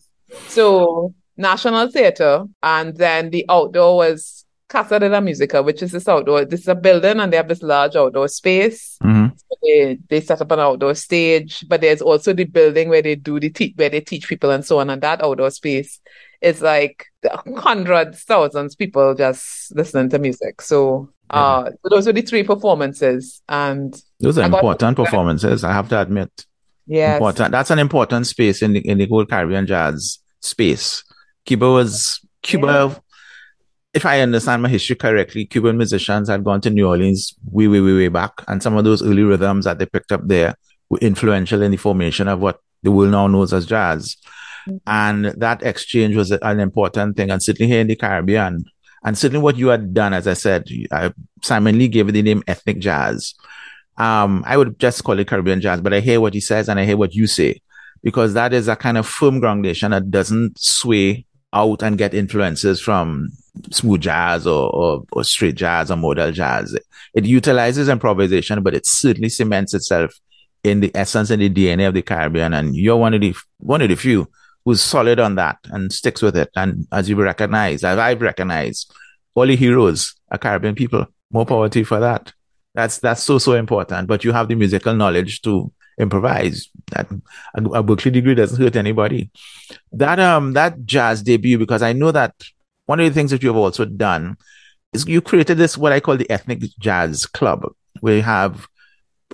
Speaker 2: So national theater and then the outdoor was Casa de la Musica, which is this outdoor, this is a building and they have this large outdoor space. Mm-hmm. So they, they set up an outdoor stage, but there's also the building where they do the te- where they teach people and so on. And that outdoor space is like hundreds, thousands people just listening to music. So, yeah. uh, so those were the three performances. And
Speaker 1: those are important performances, I have to admit.
Speaker 2: Yeah.
Speaker 1: Important. That's an important space in the, in the whole Caribbean jazz space. Cuba was, Cuba yeah if I understand my history correctly, Cuban musicians had gone to New Orleans way, way, way, way back. And some of those early rhythms that they picked up there were influential in the formation of what the world now knows as jazz. Mm-hmm. And that exchange was an important thing. And certainly here in the Caribbean, and certainly what you had done, as I said, I, Simon Lee gave it the name ethnic jazz. Um, I would just call it Caribbean jazz, but I hear what he says and I hear what you say because that is a kind of firm groundation that doesn't sway out and get influences from smooth jazz or, or, or straight jazz or modal jazz. It utilizes improvisation, but it certainly cements itself in the essence and the DNA of the Caribbean. And you're one of the one of the few who's solid on that and sticks with it. And as you recognize, as I've recognized, all the heroes are Caribbean people. More power to for that. That's that's so so important. But you have the musical knowledge to improvise. That a, Berklee degree doesn't hurt anybody. That um that jazz debut because I know that one of the things that you have also done is you created this what I call the ethnic jazz club, where you have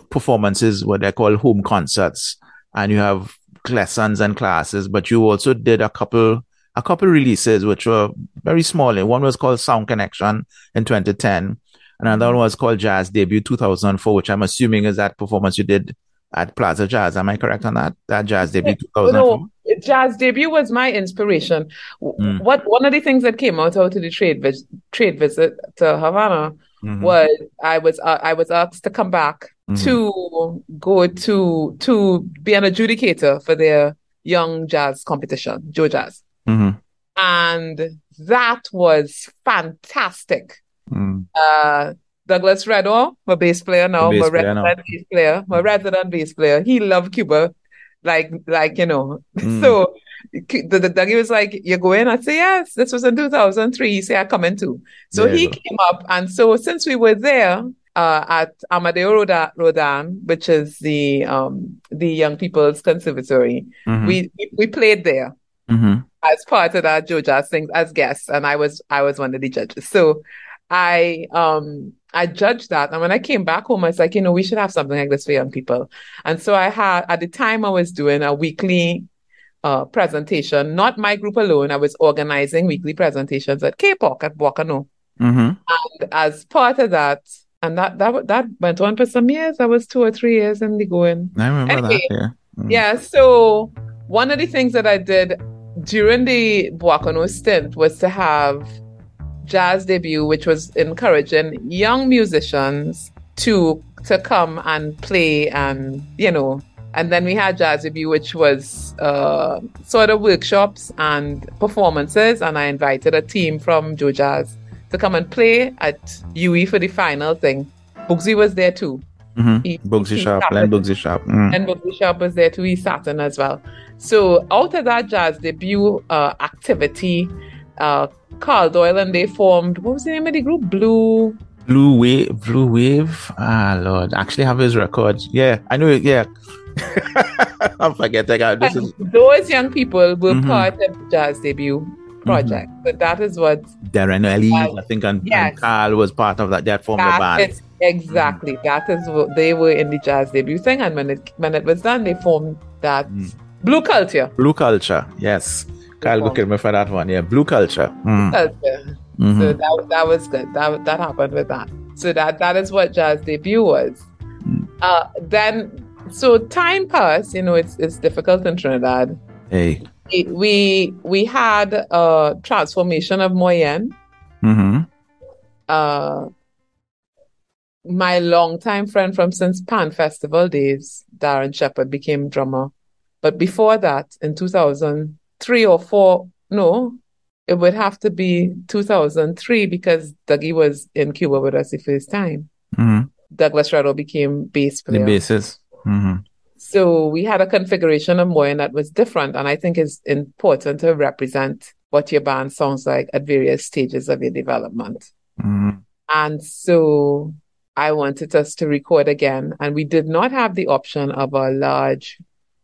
Speaker 1: performances, what I call home concerts, and you have lessons and classes. But you also did a couple a couple releases which were very small. One was called Sound Connection in 2010, and Another one was called Jazz Debut 2004, which I'm assuming is that performance you did at Plaza Jazz. Am I correct on that? That Jazz Debut 2004? No,
Speaker 2: Jazz Debut was my inspiration. Mm. What One of the things that came out of the trade, vis- trade visit to Havana mm-hmm. was I was uh, I was asked to come back mm-hmm. to go to to be an adjudicator for their young jazz competition, JoJazz.
Speaker 1: Mm-hmm.
Speaker 2: And that was fantastic.
Speaker 1: Mm.
Speaker 2: Uh, Douglas Redo, my bass player now, bass my player resident now. bass player, my resident bass player, he loved Cuba, like, like you know. Mm. So the, the Dougie was like, "You're going?" I say, "Yes." This was in 2003. He said, "I come in too." So he came up, and so since we were there, uh, at Amadeo Roldán, Rodan, which is the um, the Young People's Conservatory. Mm-hmm. We we played there
Speaker 1: mm-hmm.
Speaker 2: as part of that JoJazz things as guests, and I was I was one of the judges. So I um I judged that, and when I came back home, I was like, you know, we should have something like this for young people. And so I had at the time I was doing a weekly uh, presentation, not my group alone. I was organizing weekly presentations at K-Pop at Boiscano.
Speaker 1: Mm-hmm.
Speaker 2: And as part of that, and that that that went on for some years. That was two or three years in the going.
Speaker 1: I remember anyway, that.
Speaker 2: Yeah. Mm. Yeah. So one of the things that I did during the Boiscano stint was to have jazz debut, which was encouraging young musicians to to come and play and you know and then we had jazz debut which was uh, sort of workshops and performances and i invited a team from JoJazz to come and play at UE for the final thing. Boogsie was there too.
Speaker 1: Mm-hmm. Boogsie Sharpe, Len Boogsie Sharpe. Mm.
Speaker 2: And Boogsie Sharpe was there too. He sat in as well. So out of that jazz debut uh, activity, uh, Carl Doyle and they formed, what was the name of the group? Blue...
Speaker 1: Blue Wave, Blue Wave. Ah, Lord, actually have his records. Yeah, I know it. Yeah, I'm forgetting. This is...
Speaker 2: Those young people were mm-hmm. part of jazz debut project. Mm-hmm. But that is what
Speaker 1: Darren I think, and, yes. and, Carl was part of that. That formed that band.
Speaker 2: Is, exactly. Mm-hmm. That is what they were in the jazz debut thing, and when it when it was done, they formed that mm. Blue Culture.
Speaker 1: Blue Culture, yes. Kyle me for that one. Yeah, Blue Culture. Mm.
Speaker 2: Culture. Mm-hmm. So that that was good. That that happened with that. So that that is what jazz debut was. Mm. Uh, then so time passed. You know, it's it's difficult in Trinidad.
Speaker 1: Hey
Speaker 2: we we had a transformation of Moyenne.
Speaker 1: Mm-hmm.
Speaker 2: Uh, my longtime friend from since Pan Festival days, Darren Shepherd, became drummer. But before that, in 2003 or four, no, it would have to be 2003 because Dougie was in Cuba with us the first time.
Speaker 1: Mm-hmm.
Speaker 2: Douglas Redo became bass player.
Speaker 1: The bassist. Mm-hmm.
Speaker 2: So we had a configuration of Moyenne that was different. And I think it's important to represent what your band sounds like at various stages of your development.
Speaker 1: Mm-hmm.
Speaker 2: And so I wanted us to record again. And we did not have the option of a large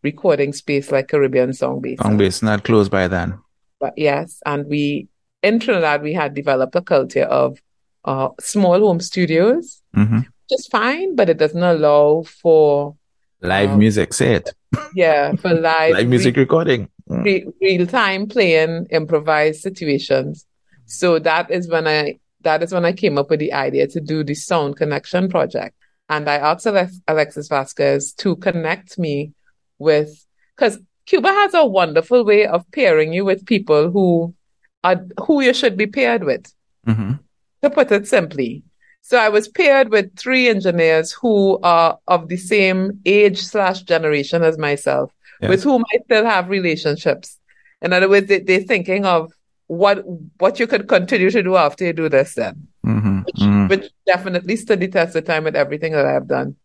Speaker 2: recording space like Caribbean Song Base.
Speaker 1: Song Base, not close by then.
Speaker 2: But yes, and we in Trinidad we had developed a culture of uh, small home studios,
Speaker 1: mm-hmm.
Speaker 2: which is fine, but it doesn't allow for
Speaker 1: Live um, music, say it.
Speaker 2: Yeah, for live,
Speaker 1: live music re- recording.
Speaker 2: Mm. Re- real time playing improvised situations. So that is when I that is when I came up with the idea to do the Sound Connection project. And I asked Alex- Alexis Vasquez to connect me with because Cuba has a wonderful way of pairing you with people who are who you should be paired with.
Speaker 1: Mm-hmm.
Speaker 2: To put it simply, so I was paired with three engineers who are of the same age slash generation as myself, with whom I still have relationships. In other words, they, are thinking of what what you could continue to do after you do this then.
Speaker 1: Mm-hmm.
Speaker 2: Which,
Speaker 1: mm-hmm.
Speaker 2: which, definitely stood the test of time with everything that I have done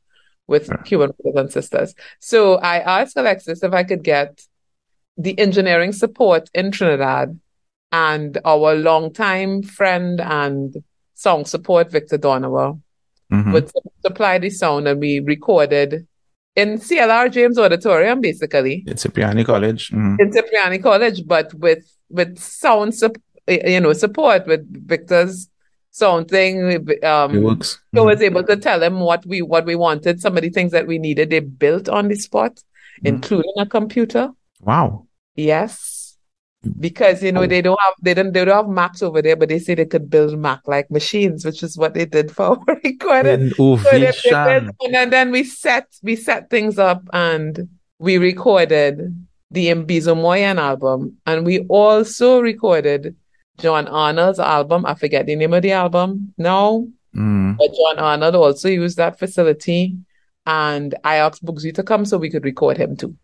Speaker 2: with sure. Cuban brothers and sisters. So I asked Alexis if I could get the engineering support in Trinidad and our longtime friend and song support, Victor Donowa, mm-hmm. would supply the sound and we recorded in CLR James Auditorium, basically.
Speaker 1: In Cipriani College.
Speaker 2: Mm-hmm. In Cipriani College, but with with sound, su- you know, support with Victor's sound thing. Um,
Speaker 1: it works.
Speaker 2: Mm-hmm. So I was able to tell them what we what we wanted. Some of the things that we needed, they built on the spot, mm-hmm. including a computer.
Speaker 1: Wow.
Speaker 2: Yes. because you know oh. they don't have they don't they don't have Macs over there, but they say they could build Mac like machines, which is what they did for our recording.
Speaker 1: So
Speaker 2: and then we set we set things up and we recorded the Mbizo Moyenne album, and we also recorded John Arnold's album. I forget the name of the album now,
Speaker 1: mm.
Speaker 2: but John Arnold also used that facility, and I asked Boogsie to come so we could record him too.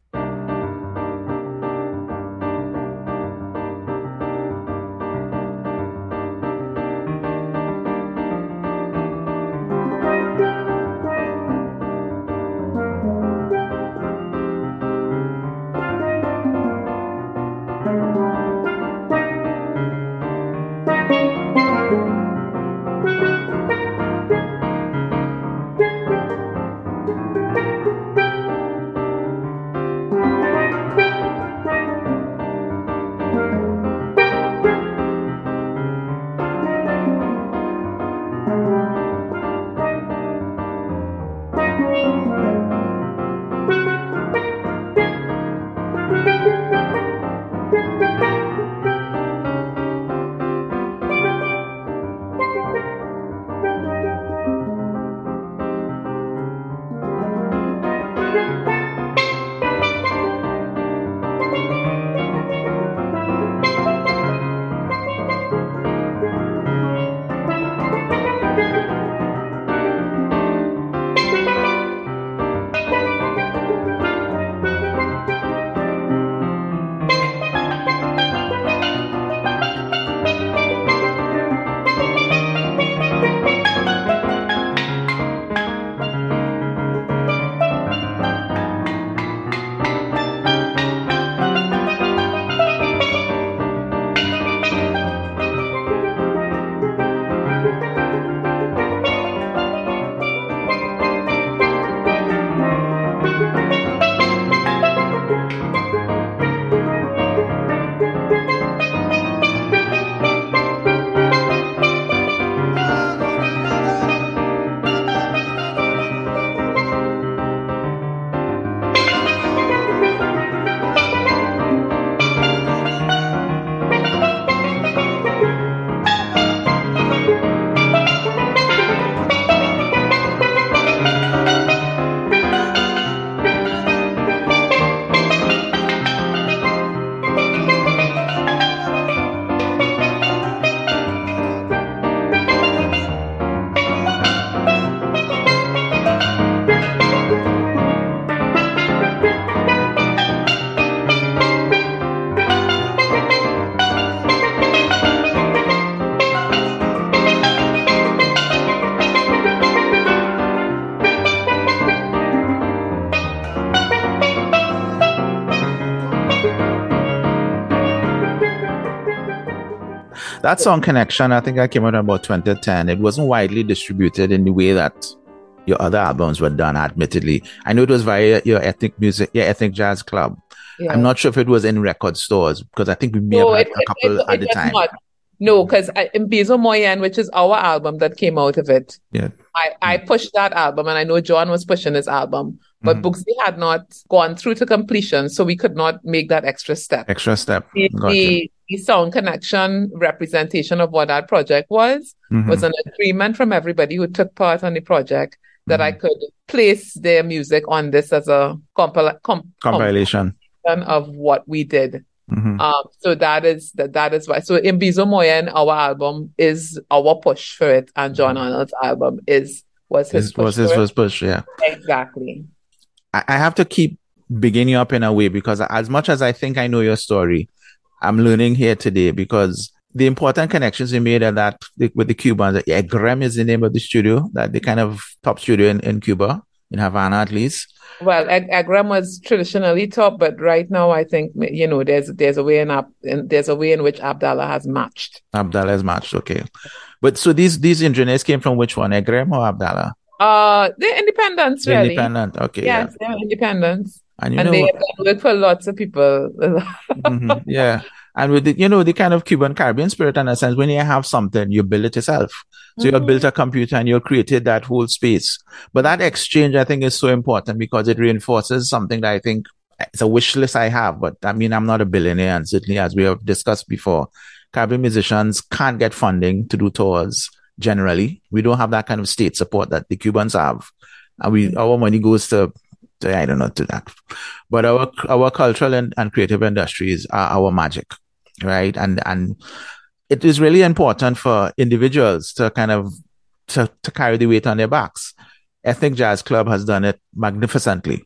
Speaker 1: That song Connection, I think I came out in about 2010. It wasn't widely distributed in the way that your other albums were done, admittedly. I know it was via your ethnic music, your ethnic jazz club. Yeah. I'm not sure if it was in record stores because I think we may no, have had it, a couple it, it, at the time. Not.
Speaker 2: No, because Mbizo Moyenne, which is our album that came out of it.
Speaker 1: Yeah.
Speaker 2: I, I pushed that album and I know John was pushing his album, but mm. Boogsie had not gone through to completion, so we could not make that extra step.
Speaker 1: Extra step.
Speaker 2: The, the, the sound connection representation of what that project was mm-hmm. was an agreement from everybody who took part on the project that mm-hmm. I could place their music on this as a compil- com-
Speaker 1: compilation
Speaker 2: of what we did.
Speaker 1: Mm-hmm.
Speaker 2: Um, so that is that that is why. So Mbizo Moyenne, our album is our push for it, and John mm-hmm. Arnold's album is was his push
Speaker 1: was his first push. Yeah,
Speaker 2: exactly.
Speaker 1: I, I have to keep beginning up in a way because as much as I think I know your story, I'm learning here today because the important connections we made are that with the Cubans, EGREM is the name of the studio, that the kind of top studio in, in Cuba, in Havana at least.
Speaker 2: Well, EGREM was traditionally top, but right now I think you know there's there's a way in, up, there's a way in which Abdala has matched.
Speaker 1: Abdala has matched, okay. But so these these engineers came from which one, EGREM or Abdala?
Speaker 2: Uh, they're independents, really.
Speaker 1: Independent, okay.
Speaker 2: Yes, yeah. they're independents.
Speaker 1: And, you
Speaker 2: and
Speaker 1: know,
Speaker 2: they have work for lots of people.
Speaker 1: mm-hmm, yeah. And with the, you know, the kind of Cuban Caribbean spirit in a sense, when you have something, you build it yourself. So mm-hmm. you built a computer and you created that whole space. But that exchange, I think, is so important because it reinforces something that I think it's a wish list I have, but I mean, I'm not a billionaire. And certainly, as we have discussed before, Caribbean musicians can't get funding to do tours generally. We don't have that kind of state support that the Cubans have. And we, our money goes to, to I don't know, to that. But our, our cultural and, and creative industries are our magic, right? And, and it is really important for individuals to kind of, to, to carry the weight on their backs. Ethnic Jazz Club has done it magnificently.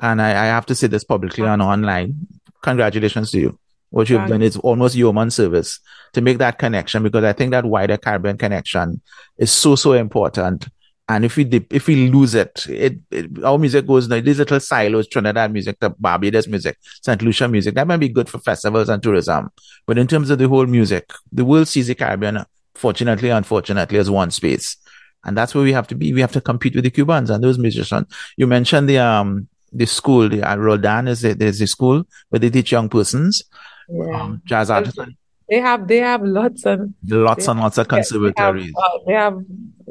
Speaker 1: And I, I have to say this publicly and online. Congratulations to you. What you've done is almost human service to make that connection because I think that wider Caribbean connection is so, so important. And if we dip, if we lose it, it, it our music goes now. These little silos, Trinidad music, the Barbados music, St. Lucia music, that might be good for festivals and tourism. But in terms of the whole music, the world sees the Caribbean, fortunately, unfortunately, as one space. And that's where we have to be. We have to compete with the Cubans and those musicians. You mentioned the um the school, the uh, Roldán is the, there's a school where they teach young persons yeah. um, jazz artists.
Speaker 2: They have they have lots and
Speaker 1: lots and lots of conservatories.
Speaker 2: They have, uh, they have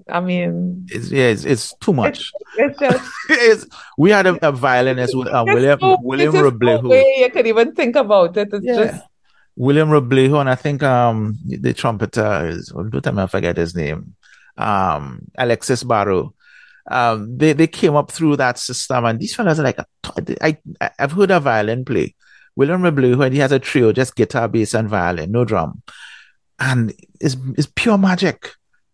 Speaker 2: I mean,
Speaker 1: it's, yeah, it's, it's too much. It's, it's just, it's, we had a, a violinist, uh, William so, William Roblejo.
Speaker 2: You could even think about it. It's yeah. just
Speaker 1: William Roblejo, and I think um the trumpeter is. Don't tell me I forget his name. Um, Alexis Baró. Um, they they came up through that system, and these fellas are like, I I've heard a violin play. William Roblejo, when he has a trio, just guitar, bass, and violin, no drum. And it's, it's pure magic.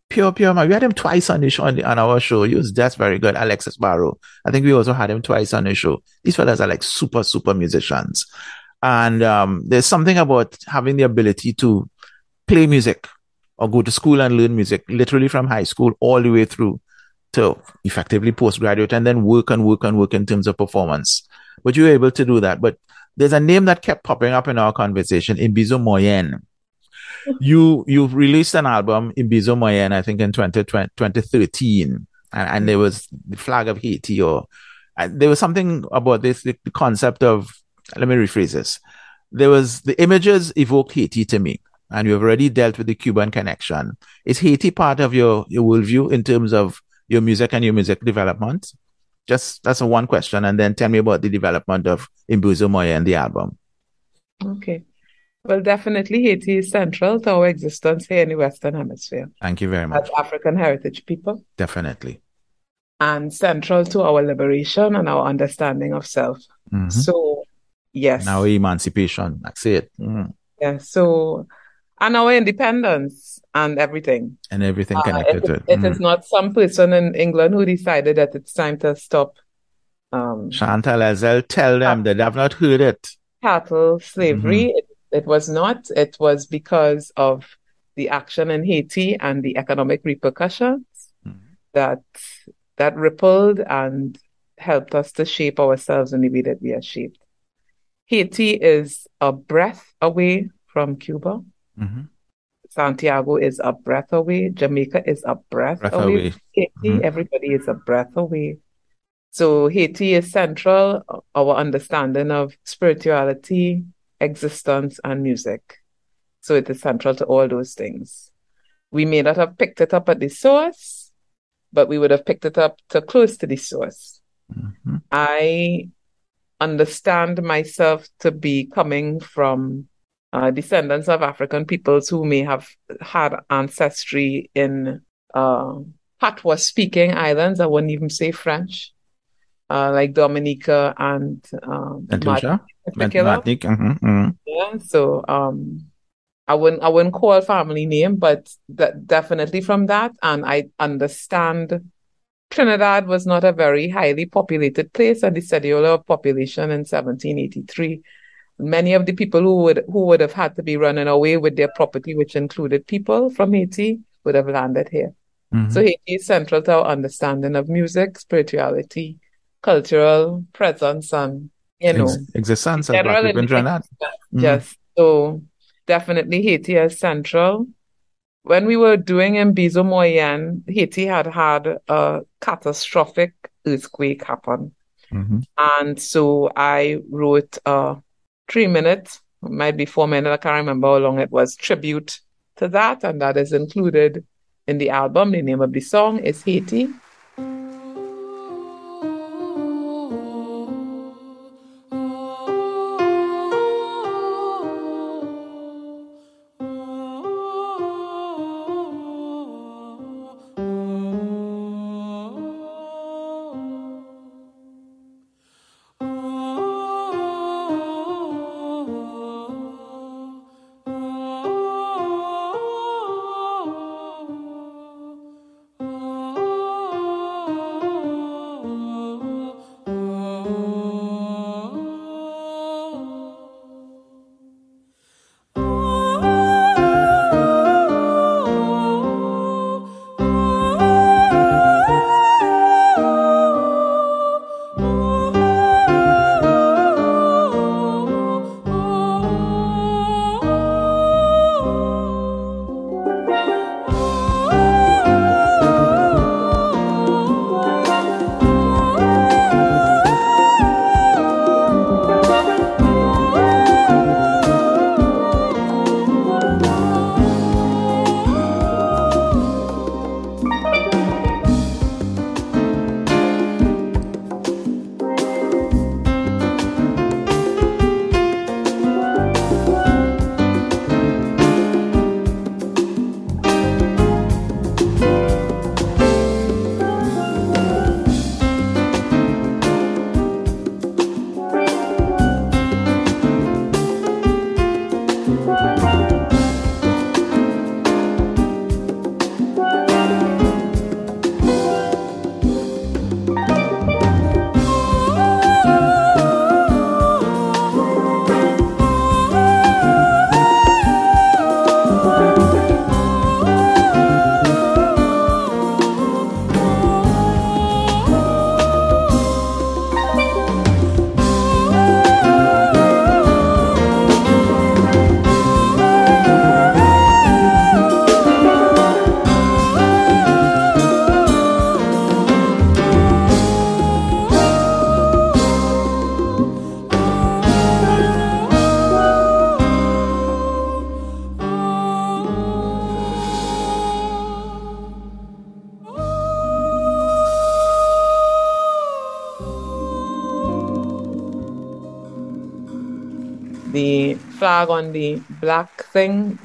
Speaker 1: Pure, pure magic. We had him twice on the show, on, the, on our show. He was just very good. Alexis Baró. I think we also had him twice on the show. These fellas are like super, super musicians. And um, there's something about having the ability to play music or go to school and learn music, literally from high school all the way through to effectively postgraduate and then work and work and work in terms of performance. But you're able to do that. But there's a name that kept popping up in our conversation, Imbizo Moyenne. you you released an album, Imbizo Moyenne, I think in 20, 2013, and, and there was the flag of Haiti, or uh, there was something about this the, the concept of. Let me rephrase this. There was the images evoke Haiti to me, and you have already dealt with the Cuban connection. Is Haiti part of your your worldview in terms of your music and your music development? Just that's a one question, and then tell me about the development of Imbizo Moyenne and the album.
Speaker 2: Okay. Well, definitely Haiti is central to our existence here in the Western Hemisphere.
Speaker 1: Thank you very much.
Speaker 2: As African heritage people.
Speaker 1: Definitely.
Speaker 2: And central to our liberation and our understanding of self. Mm-hmm. So, yes.
Speaker 1: Now emancipation. That's it. Mm.
Speaker 2: Yeah. So, and our independence and everything.
Speaker 1: And everything uh, connected
Speaker 2: to it. It mm. is not some person in England who decided that it's time to stop.
Speaker 1: Um, Chantal Azel, tell them that I've not heard it.
Speaker 2: Cattle slavery. Mm-hmm. It, it was not. It was because of the action in Haiti and the economic repercussions mm-hmm. that that rippled and helped us to shape ourselves in the way that we are shaped. Haiti is a breath away from Cuba. Mm-hmm. Santiago is a breath away. Jamaica is a breath, breath away. away. Haiti, mm-hmm. everybody is a breath away. So Haiti is central, our understanding of spirituality, existence, and music. So it is central to all those things. We may not have picked it up at the source, but we would have picked it up to close to the source. Mm-hmm. I understand myself to be coming from uh, descendants of African peoples who may have had ancestry in uh, patois speaking islands. I wouldn't even say French, uh, like Dominica and um,
Speaker 1: Martinique. Mm-hmm, mm-hmm.
Speaker 2: Yeah, so um, I wouldn't I wouldn't call family name, but that definitely from that, and I understand. Trinidad was not a very highly populated place, and the cellular population in 1783 many of the people who would who would have had to be running away with their property, which included people from Haiti, would have landed here. Mm-hmm. So Haiti is central to our understanding of music, spirituality, cultural presence, and you know Ex-
Speaker 1: existence of black people in Trinidad.
Speaker 2: Mm-hmm. Yes, so definitely Haiti is central. When we were doing Imbizo Moyenne, Haiti had had a catastrophic earthquake happen. Mm-hmm. And so I wrote a three minutes, might be four minutes. I can't remember how long it was. Tribute to that, and that is included in the album. The name of the song is Haiti. Flag on the black thing,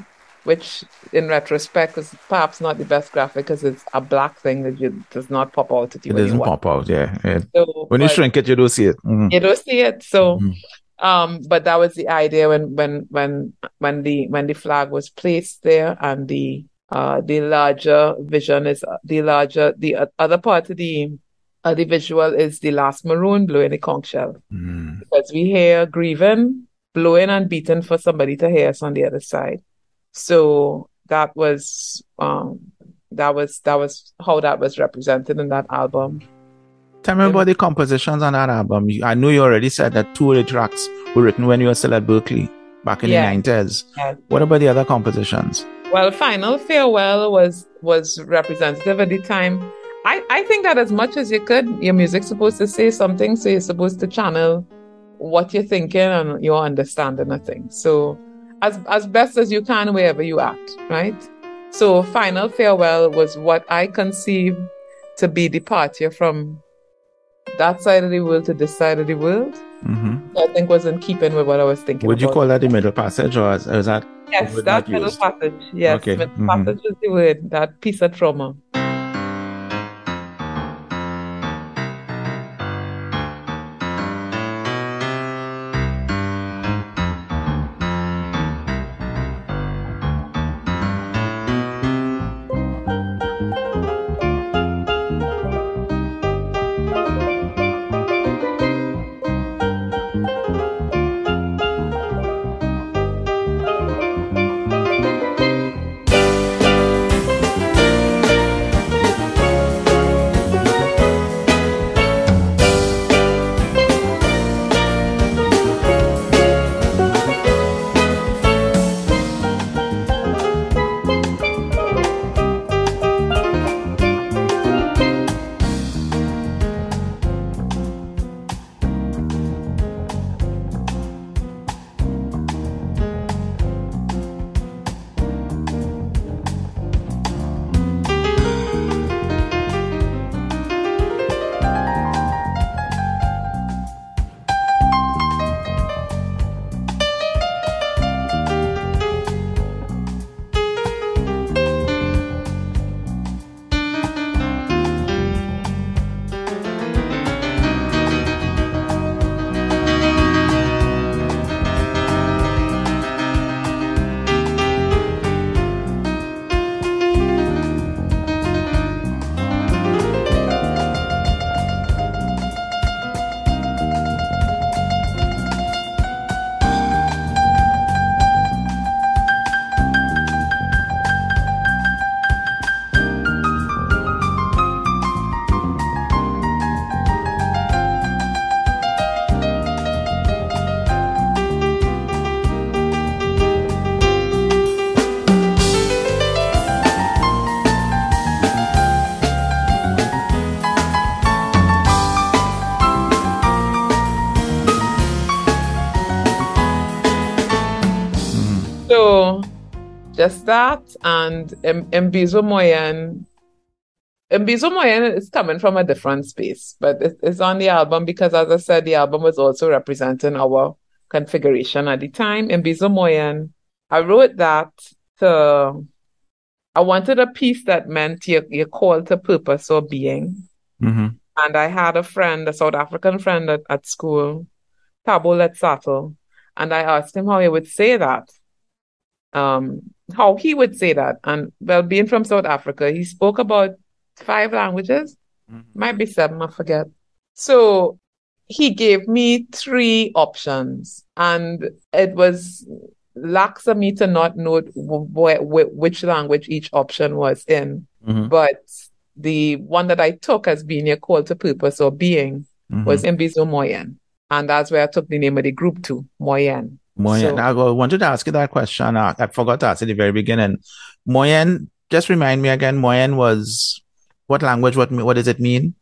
Speaker 2: which in retrospect is perhaps not the best graphic because it's a black thing that you, does not pop out
Speaker 1: at you. It doesn't pop out, yeah. yeah. So, when you shrink it, you don't see it.
Speaker 2: Mm-hmm. You don't see it. So, mm-hmm. um, but that was the idea when when when when the when the flag was placed there, and the uh the larger vision is the larger the uh, other part of the uh, the visual is the last maroon blowing the conch shell mm. because we hear grieving, blowing and beating for somebody to hear us on the other side. So that was um, that was that was how that was represented in that album.
Speaker 1: Tell me about the compositions on that album. I know you already said that two of the tracks were written when you were still at Berklee back in yeah. the nineties. Yeah. What about the other compositions?
Speaker 2: Well, Final Farewell was was representative at the time. I, I think that as much as you could, your music's supposed to say something, so you're supposed to channel what you're thinking and your understanding of things. So as as best as you can wherever you act, right? So final farewell was what I conceived to be departure from that side of the world to this side of the world. Mm-hmm. I think was in keeping with what I was thinking.
Speaker 1: Would you call that the middle passage, or is, is that?
Speaker 2: Yes, that middle used? passage. Yes, okay. middle mm-hmm. passage is the word. That piece of trauma. That and Mbizo Moyenne. Mbizo Moyenne is coming from a different space, but it's on the album because, as I said, the album was also representing our configuration at the time. Mbizo Moyenne, I wrote that to, I wanted a piece that meant your, your call to purpose or being. Mm-hmm. And I had a friend, a South African friend at, at school, Thabo Letsato, and I asked him how he would say that. Um, how he would say that. And well, being from South Africa, he spoke about five languages, mm-hmm. might be seven, I forget. So he gave me three options, and it was lax of me to not know wh- wh- which language each option was in. Mm-hmm. But the one that I took as being a call to purpose or being mm-hmm. was Mbizo Moyenne. And that's where I took the name of the group to, Moyenne.
Speaker 1: Moyenne. So, I wanted to ask you that question. I, I forgot to ask at the very beginning. Moyenne, just remind me again. Moyenne was what language? What what does it mean?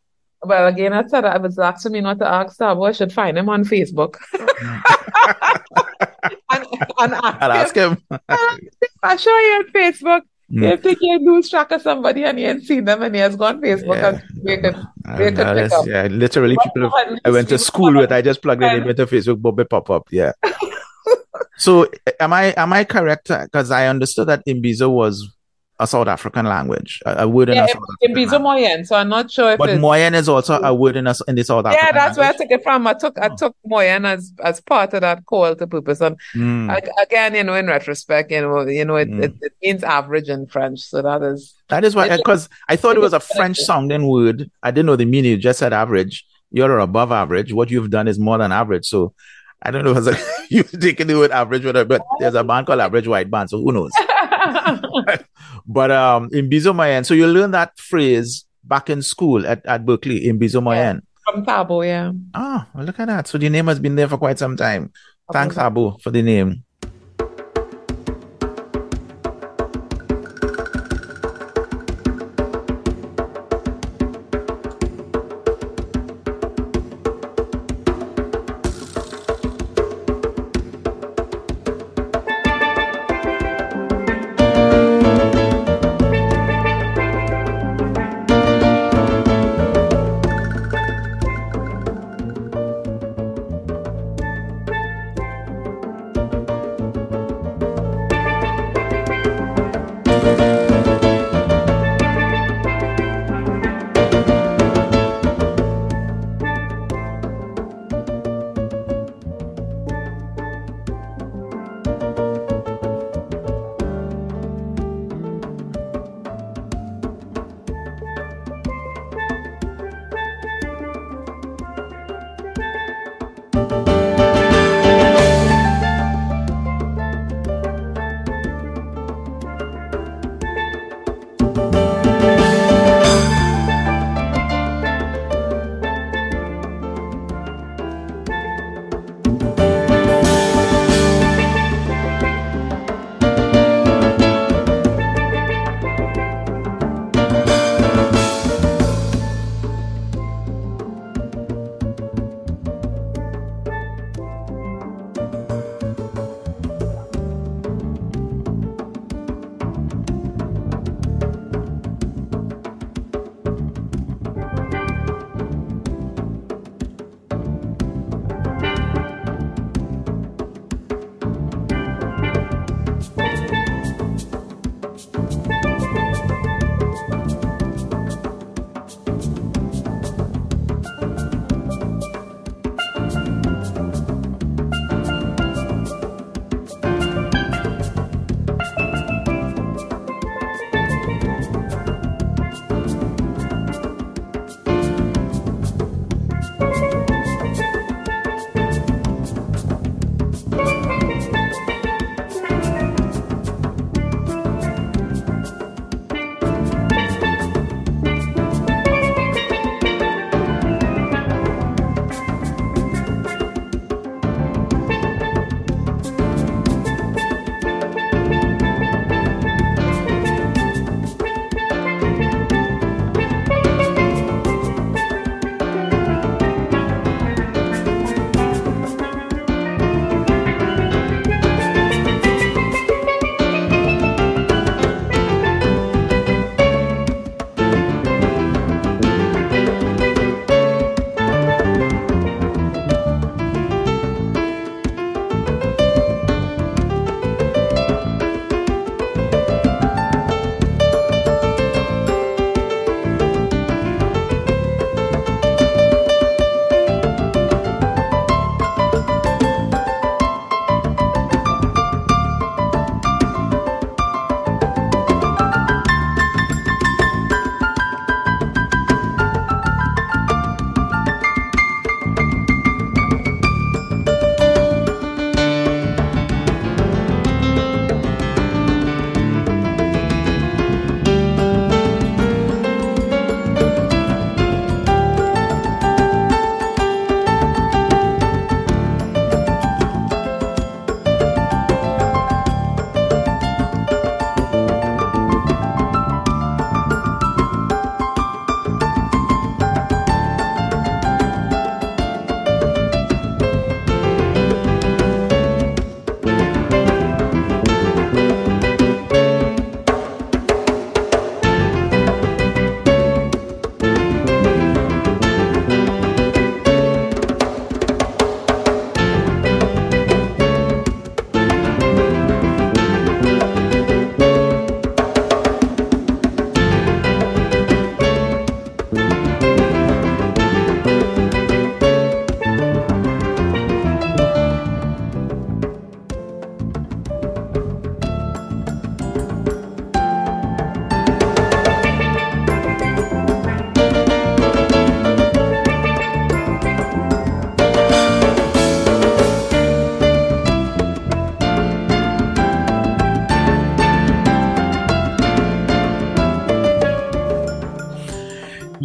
Speaker 2: Well, again, I said I was asking me not to ask Thabo. I should find him on Facebook. and, and ask
Speaker 1: I'll ask him.
Speaker 2: I show you on Facebook. Mm. You think you lose track of somebody and you ain't seen them and he has gone Facebook yeah. and we could, we could pick up.
Speaker 1: Yeah, literally people I went to school with, I just plugged it into Facebook, Bobby pop up. Yeah. So am I am I correct? Because I understood that Imbizo was a South African language, a, a word in
Speaker 2: yeah,
Speaker 1: a South African
Speaker 2: Imbizo Moyenne. So I'm not sure if
Speaker 1: but Moyenne is also a word in, a, in the South African
Speaker 2: Yeah, that's
Speaker 1: language.
Speaker 2: where I took it from. I took oh. I took Moyenne as as part of that call to purpose. And mm. I, again, you know, in retrospect, you know, you know, it, mm. it, it, means average in French. So that is
Speaker 1: that is why because I thought it was a French sounding word. I didn't know the meaning. You just said average. You're above average. What you've done is more than average. So I don't know if you taking the word average, but there's a band called Average White Band, so who knows? but um, Imbizo Moyenne, so you learn that phrase back in school at, at Berkeley, Imbizo Moyenne.
Speaker 2: Yeah, from Thabo, yeah.
Speaker 1: Ah, well, look at that. So the name has been there for quite some time. Thanks, Thabo, for the name.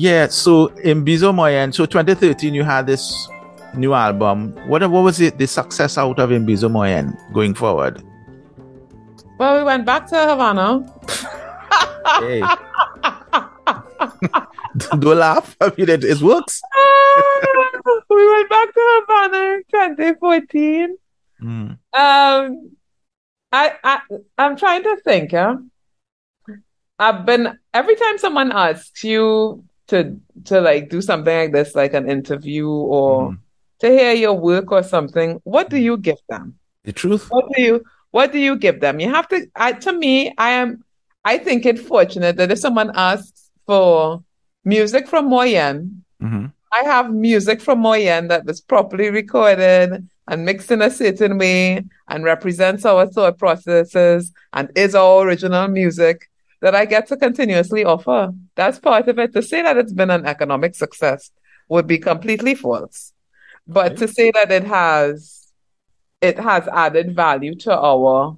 Speaker 1: Yeah, so Mbizo Moyenne, so 2013 you had this new album. What what was it the success out of Mbizo Moyenne going forward?
Speaker 2: Well, we went back to Havana. hey.
Speaker 1: Don't laugh. I mean, it, it works.
Speaker 2: we went back to Havana in 2014. Mm. Um, I, I, I'm trying to think. Huh? I've been every time someone asks you to to like do something like this, like an interview or mm. to hear your work or something. What do you give them?
Speaker 1: The truth.
Speaker 2: What do you What do you give them? You have to. I, to me, I am. I think it fortunate that if someone asks for music from Moyenne, mm-hmm. I have music from Moyenne that was properly recorded and mixed in a certain way and represents our thought processes and is our original music that I get to continuously offer. That's part of it. To say that it's been an economic success would be completely false. But okay. to say that it has it has added value to our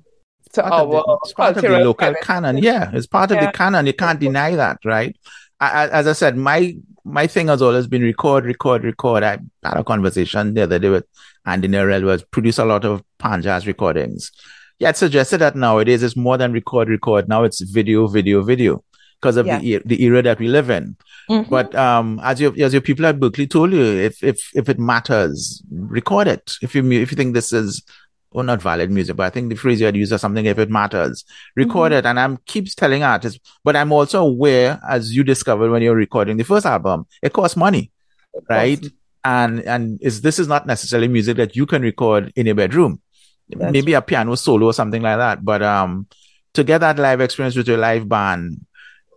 Speaker 2: to our
Speaker 1: the, it's part of the local canon. Yeah, it's part of yeah. the canon. You can't deny that, right? I, as I said, my my thing has always been record, record, record. I had a conversation the other day with Andy Narell was produce a lot of pan jazz recordings. Yeah, it suggested that nowadays it's more than record, record. Now it's video, video, video because of yeah. the the era that we live in. Mm-hmm. But um, as your as your people at Berklee told you, if if if it matters, record it. If you if you think this is or not valid music, but I think the phrase you had used is something if it matters, record mm-hmm. it. And I'm keeps telling artists, but I'm also aware, as you discovered when you're recording the first album, it costs money, it right? Costs. And and is this is not necessarily music that you can record in your bedroom, That's maybe a piano solo or something like that. But um, to get that live experience with your live band,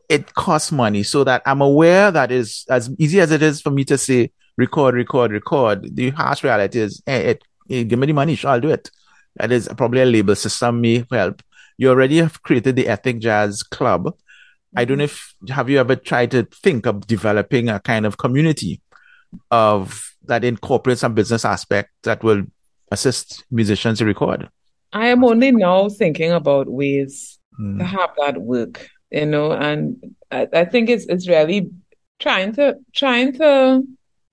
Speaker 1: it costs money. So that I'm aware that is as easy as it is for me to say record, record, record. The harsh reality is, hey, it, it, give me the money, sure, I'll do it. That is probably a label system may help. You already have created the Ethnic Jazz Club. Mm-hmm. I don't know if have you ever tried to think of developing a kind of community of that incorporates some business aspect that will assist musicians to record.
Speaker 2: I am only now thinking about ways mm. to have that work, you know, and I, I think it's it's really trying to trying to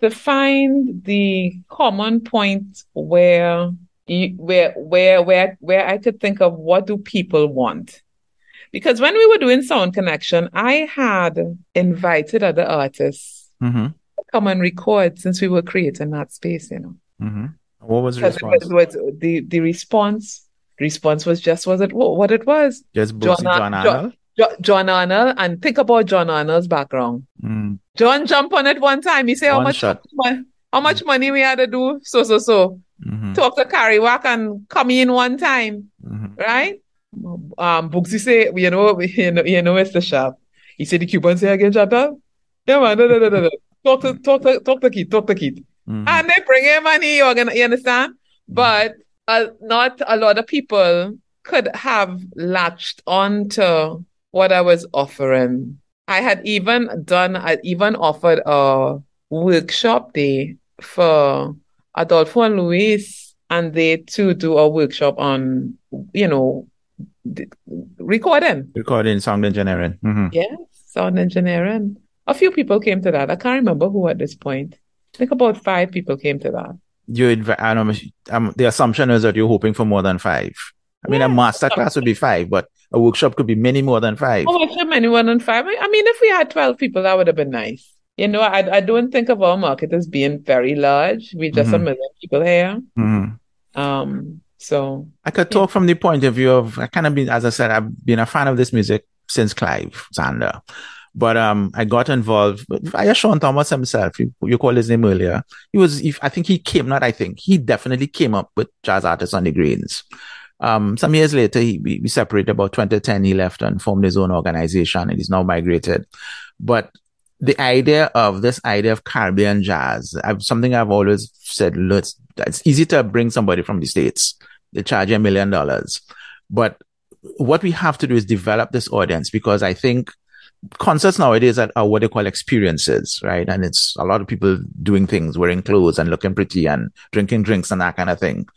Speaker 2: to find the common point where where where where where I could think of what do people want. Because when we were doing Sound Connection, I had invited other artists mm-hmm. to come and record since we were creating that space, you know.
Speaker 1: Mm-hmm. What was the response?
Speaker 2: It was, the, the response response was just was it what it was.
Speaker 1: Just John, John Arnold?
Speaker 2: John, John Arnold and think about John Arnold's background. Mm. John jumped on it one time. He said, "How much, shot. how much money we had to do?" So so so. Mm-hmm. Talk to Carrie Wack and come in one time, mm-hmm. right? Um, Boogsie say, you know, you know, you know, Mr. Sharpe. He said the Cuban say again, Chantal. Yeah, man, no, no, no, no, no. Talk to, talk to, talk to Keith, talk to Keith. Mm-hmm. And they bring in money, you understand? Mm-hmm. But uh, not a lot of people could have latched on to what I was offering. I had even done, I even offered a workshop day for Adolfo and Luis, and they too do a workshop on, you know, recording.
Speaker 1: Recording, sound engineering. Mm-hmm.
Speaker 2: Yes, sound engineering. A few people came to that. I can't remember who at this point. I think about five people came to that.
Speaker 1: You, I know, um, the assumption is that you're hoping for more than five. I mean, yeah. a master class would be five, but a workshop could be many more than five.
Speaker 2: Oh, many more than five. I mean, if we had 12 people, that would have been nice. You know, I, I don't think of our market as being very large. We're just mm-hmm. a million people here. Mm-hmm. Um, so
Speaker 1: I could talk yeah. from the point of view of I kind of been, as I said, I've been a fan of this music since Clive Zanda. But um, I got involved via Sean Thomas himself. You, you called his name earlier. He was, if, I think he came, not I think, he definitely came up with jazz artists on the greens. Um, some years later, he, we, separated about 2010. He left and formed his own organization and he's now migrated. But the idea of this idea of Caribbean jazz, I've, something I've always said, look, it's easy to bring somebody from the States. They charge a million dollars. But what we have to do is develop this audience because I think concerts nowadays are, are, what they call experiences, right? And it's a lot of people doing things, wearing clothes and looking pretty and drinking drinks and that kind of thing.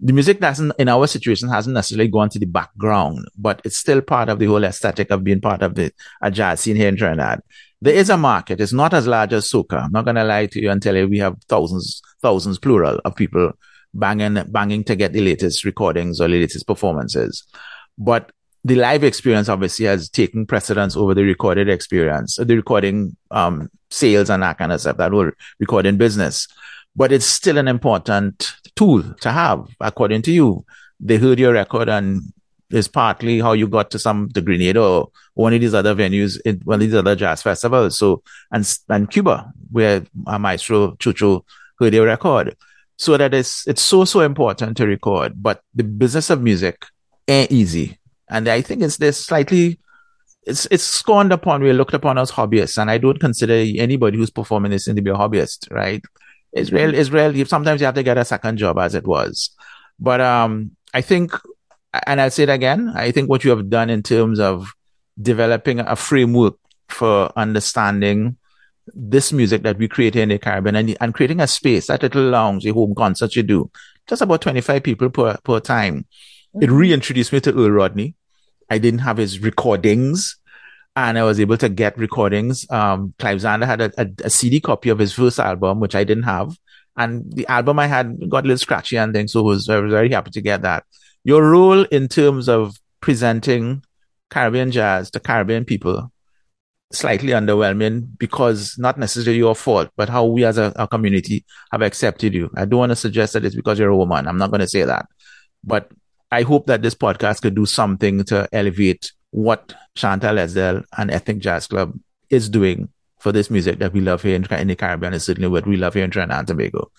Speaker 1: The music doesn't, in our situation, hasn't necessarily gone to the background, but it's still part of the whole aesthetic of being part of the a jazz scene here in Trinidad there is a market. It's not as large as soca. I'm not going to lie to you and tell you we have thousands, thousands plural of people banging, banging to get the latest recordings or latest performances. But the live experience obviously has taken precedence over the recorded experience, the recording um, sales and that kind of stuff, that whole recording business. But it's still an important tool to have, according to you. They heard your record and it's partly how you got to some the Grenada or one of these other venues in one of these other jazz festivals. So and and Cuba, where a maestro Chucho heard your record. So that is it's so so important to record. But the business of music ain't easy. And I think it's this slightly it's it's scorned upon, we're looked upon as hobbyists. And I don't consider anybody who's performing this to be a hobbyist, right? Israel, Israel, sometimes you have to get a second job as it was. But um I think and I'll say it again, I think what you have done in terms of developing a framework for understanding this music that we create in the Caribbean and, and creating a space, that little lounge, a home concert you do, just about 25 people per, per time. It reintroduced me to Earl Rodney. I didn't have his recordings and I was able to get recordings. Um, Clive Zanda had a, a, a, CD copy of his first album, which I didn't have. And the album I had got a little scratchy and things. So was, I was very happy to get that your role in terms of presenting Caribbean jazz to Caribbean people slightly underwhelming because not necessarily your fault, but how we as a, a, community have accepted you. I don't want to suggest that it's because you're a woman. I'm not going to say that, but I hope that this podcast could do something to elevate what Chantal Esdelle and Ethnic Jazz Club is doing for this music that we love here in, in the Caribbean and certainly what we love here in Trinidad and Tobago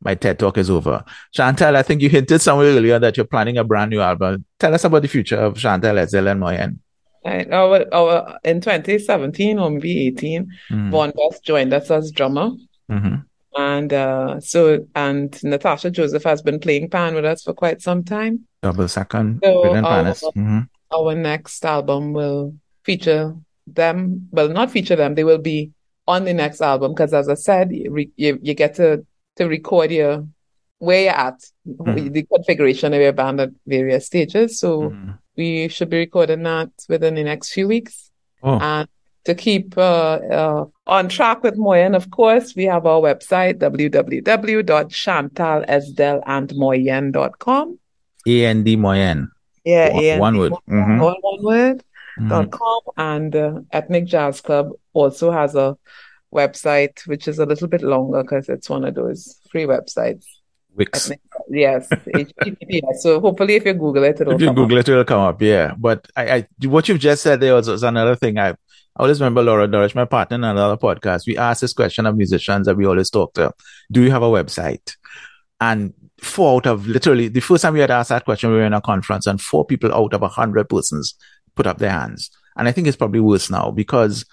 Speaker 1: my TED talk is over. Chantal, I think you hinted somewhere earlier that you're planning a brand new album. Tell us about the future of Chantal Esdelle and Moyenne.
Speaker 2: Right. Our, our, in 2017 or maybe 18, mm. Von Best joined us as drummer. Mm-hmm. And uh, so, and Natasha Joseph has been playing pan with us for quite some time.
Speaker 1: Double second, so our, mm-hmm.
Speaker 2: our next album will feature them. Well, not feature them. They will be on the next album because, as I said, you, you, you get to to record your where you're at, mm-hmm. the configuration of your band at various stages. So mm-hmm. we should be recording that within the next few weeks. Oh. And to keep uh, uh, on track with Moyenne, of course, we have our website, www.chantalesdelleandmoyenne.com.
Speaker 1: A-N-D Moyenne.
Speaker 2: Yeah, one,
Speaker 1: A-N-D one word.
Speaker 2: Mm-hmm. All one word. Mm-hmm. Dot com and uh, Ethnic Jazz Club also has a website, which is a little bit longer because it's one of those free websites.
Speaker 1: Wix.
Speaker 2: Yes, HTTPS. So hopefully, if you Google it, it'll
Speaker 1: if you Google up. it, it'll come up. Yeah, but I, I, what you've just said there was, was another thing. I, I always remember Laura Dorish, my partner in another podcast. We asked this question of musicians that we always talk to: Do you have a website? And four out of literally the first time we had asked that question, we were in a conference, and four people out of a hundred persons put up their hands. And I think it's probably worse now because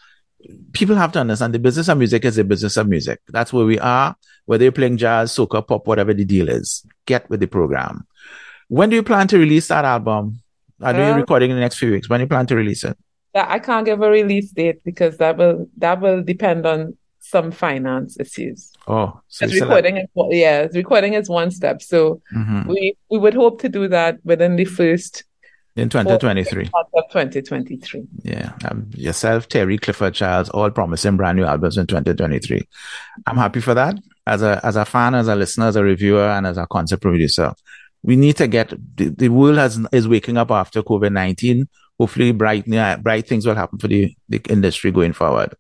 Speaker 1: people have to understand the business of music is a business of music. That's where we are, whether you're playing jazz, soca, pop, whatever the deal is. Get with the program. When do you plan to release that album? Are know you're uh, recording in the next few weeks. When do you plan to release it?
Speaker 2: I can't give a release date because that will that will depend on some finance issues.
Speaker 1: Oh,
Speaker 2: so recording is yeah, recording is one step. So mm-hmm. we we would hope to do that within the first
Speaker 1: in 2023.
Speaker 2: 2023.
Speaker 1: Yeah. Um, yourself, Terry, Clifford Childs, all promising brand new albums in 2023. I'm happy for that. As a, as a fan, as a listener, as a reviewer, and as a concept producer, we need to get, the, the world has, is waking up after COVID-19. Hopefully bright, bright things will happen for the, the industry going forward.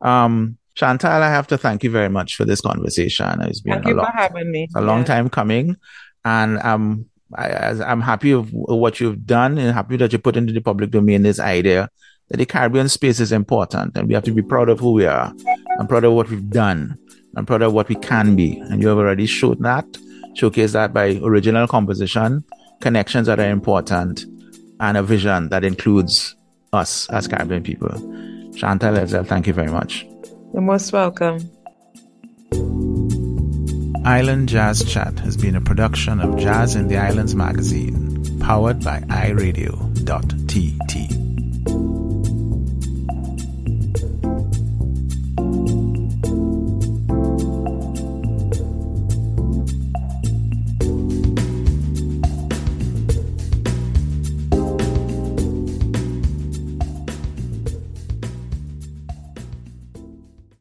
Speaker 1: Um, Chantal, I have to thank you very much for this conversation. It's been
Speaker 2: thank
Speaker 1: a
Speaker 2: you
Speaker 1: long,
Speaker 2: for having me.
Speaker 1: a long time coming. And um, I, am happy of what you've done and happy that you put into the public domain this idea that the Caribbean space is important and we have to be proud of who we are. I'm proud of what we've done. I'm proud of what we can be. And you have already showed that, showcased that by original composition, connections that are important, and a vision that includes us as Caribbean people. Chantal Esdelle, thank you very much.
Speaker 2: You're most welcome.
Speaker 1: Island Jazz Chat has been a production of Jazz in the Islands magazine, powered by iRadio.tt.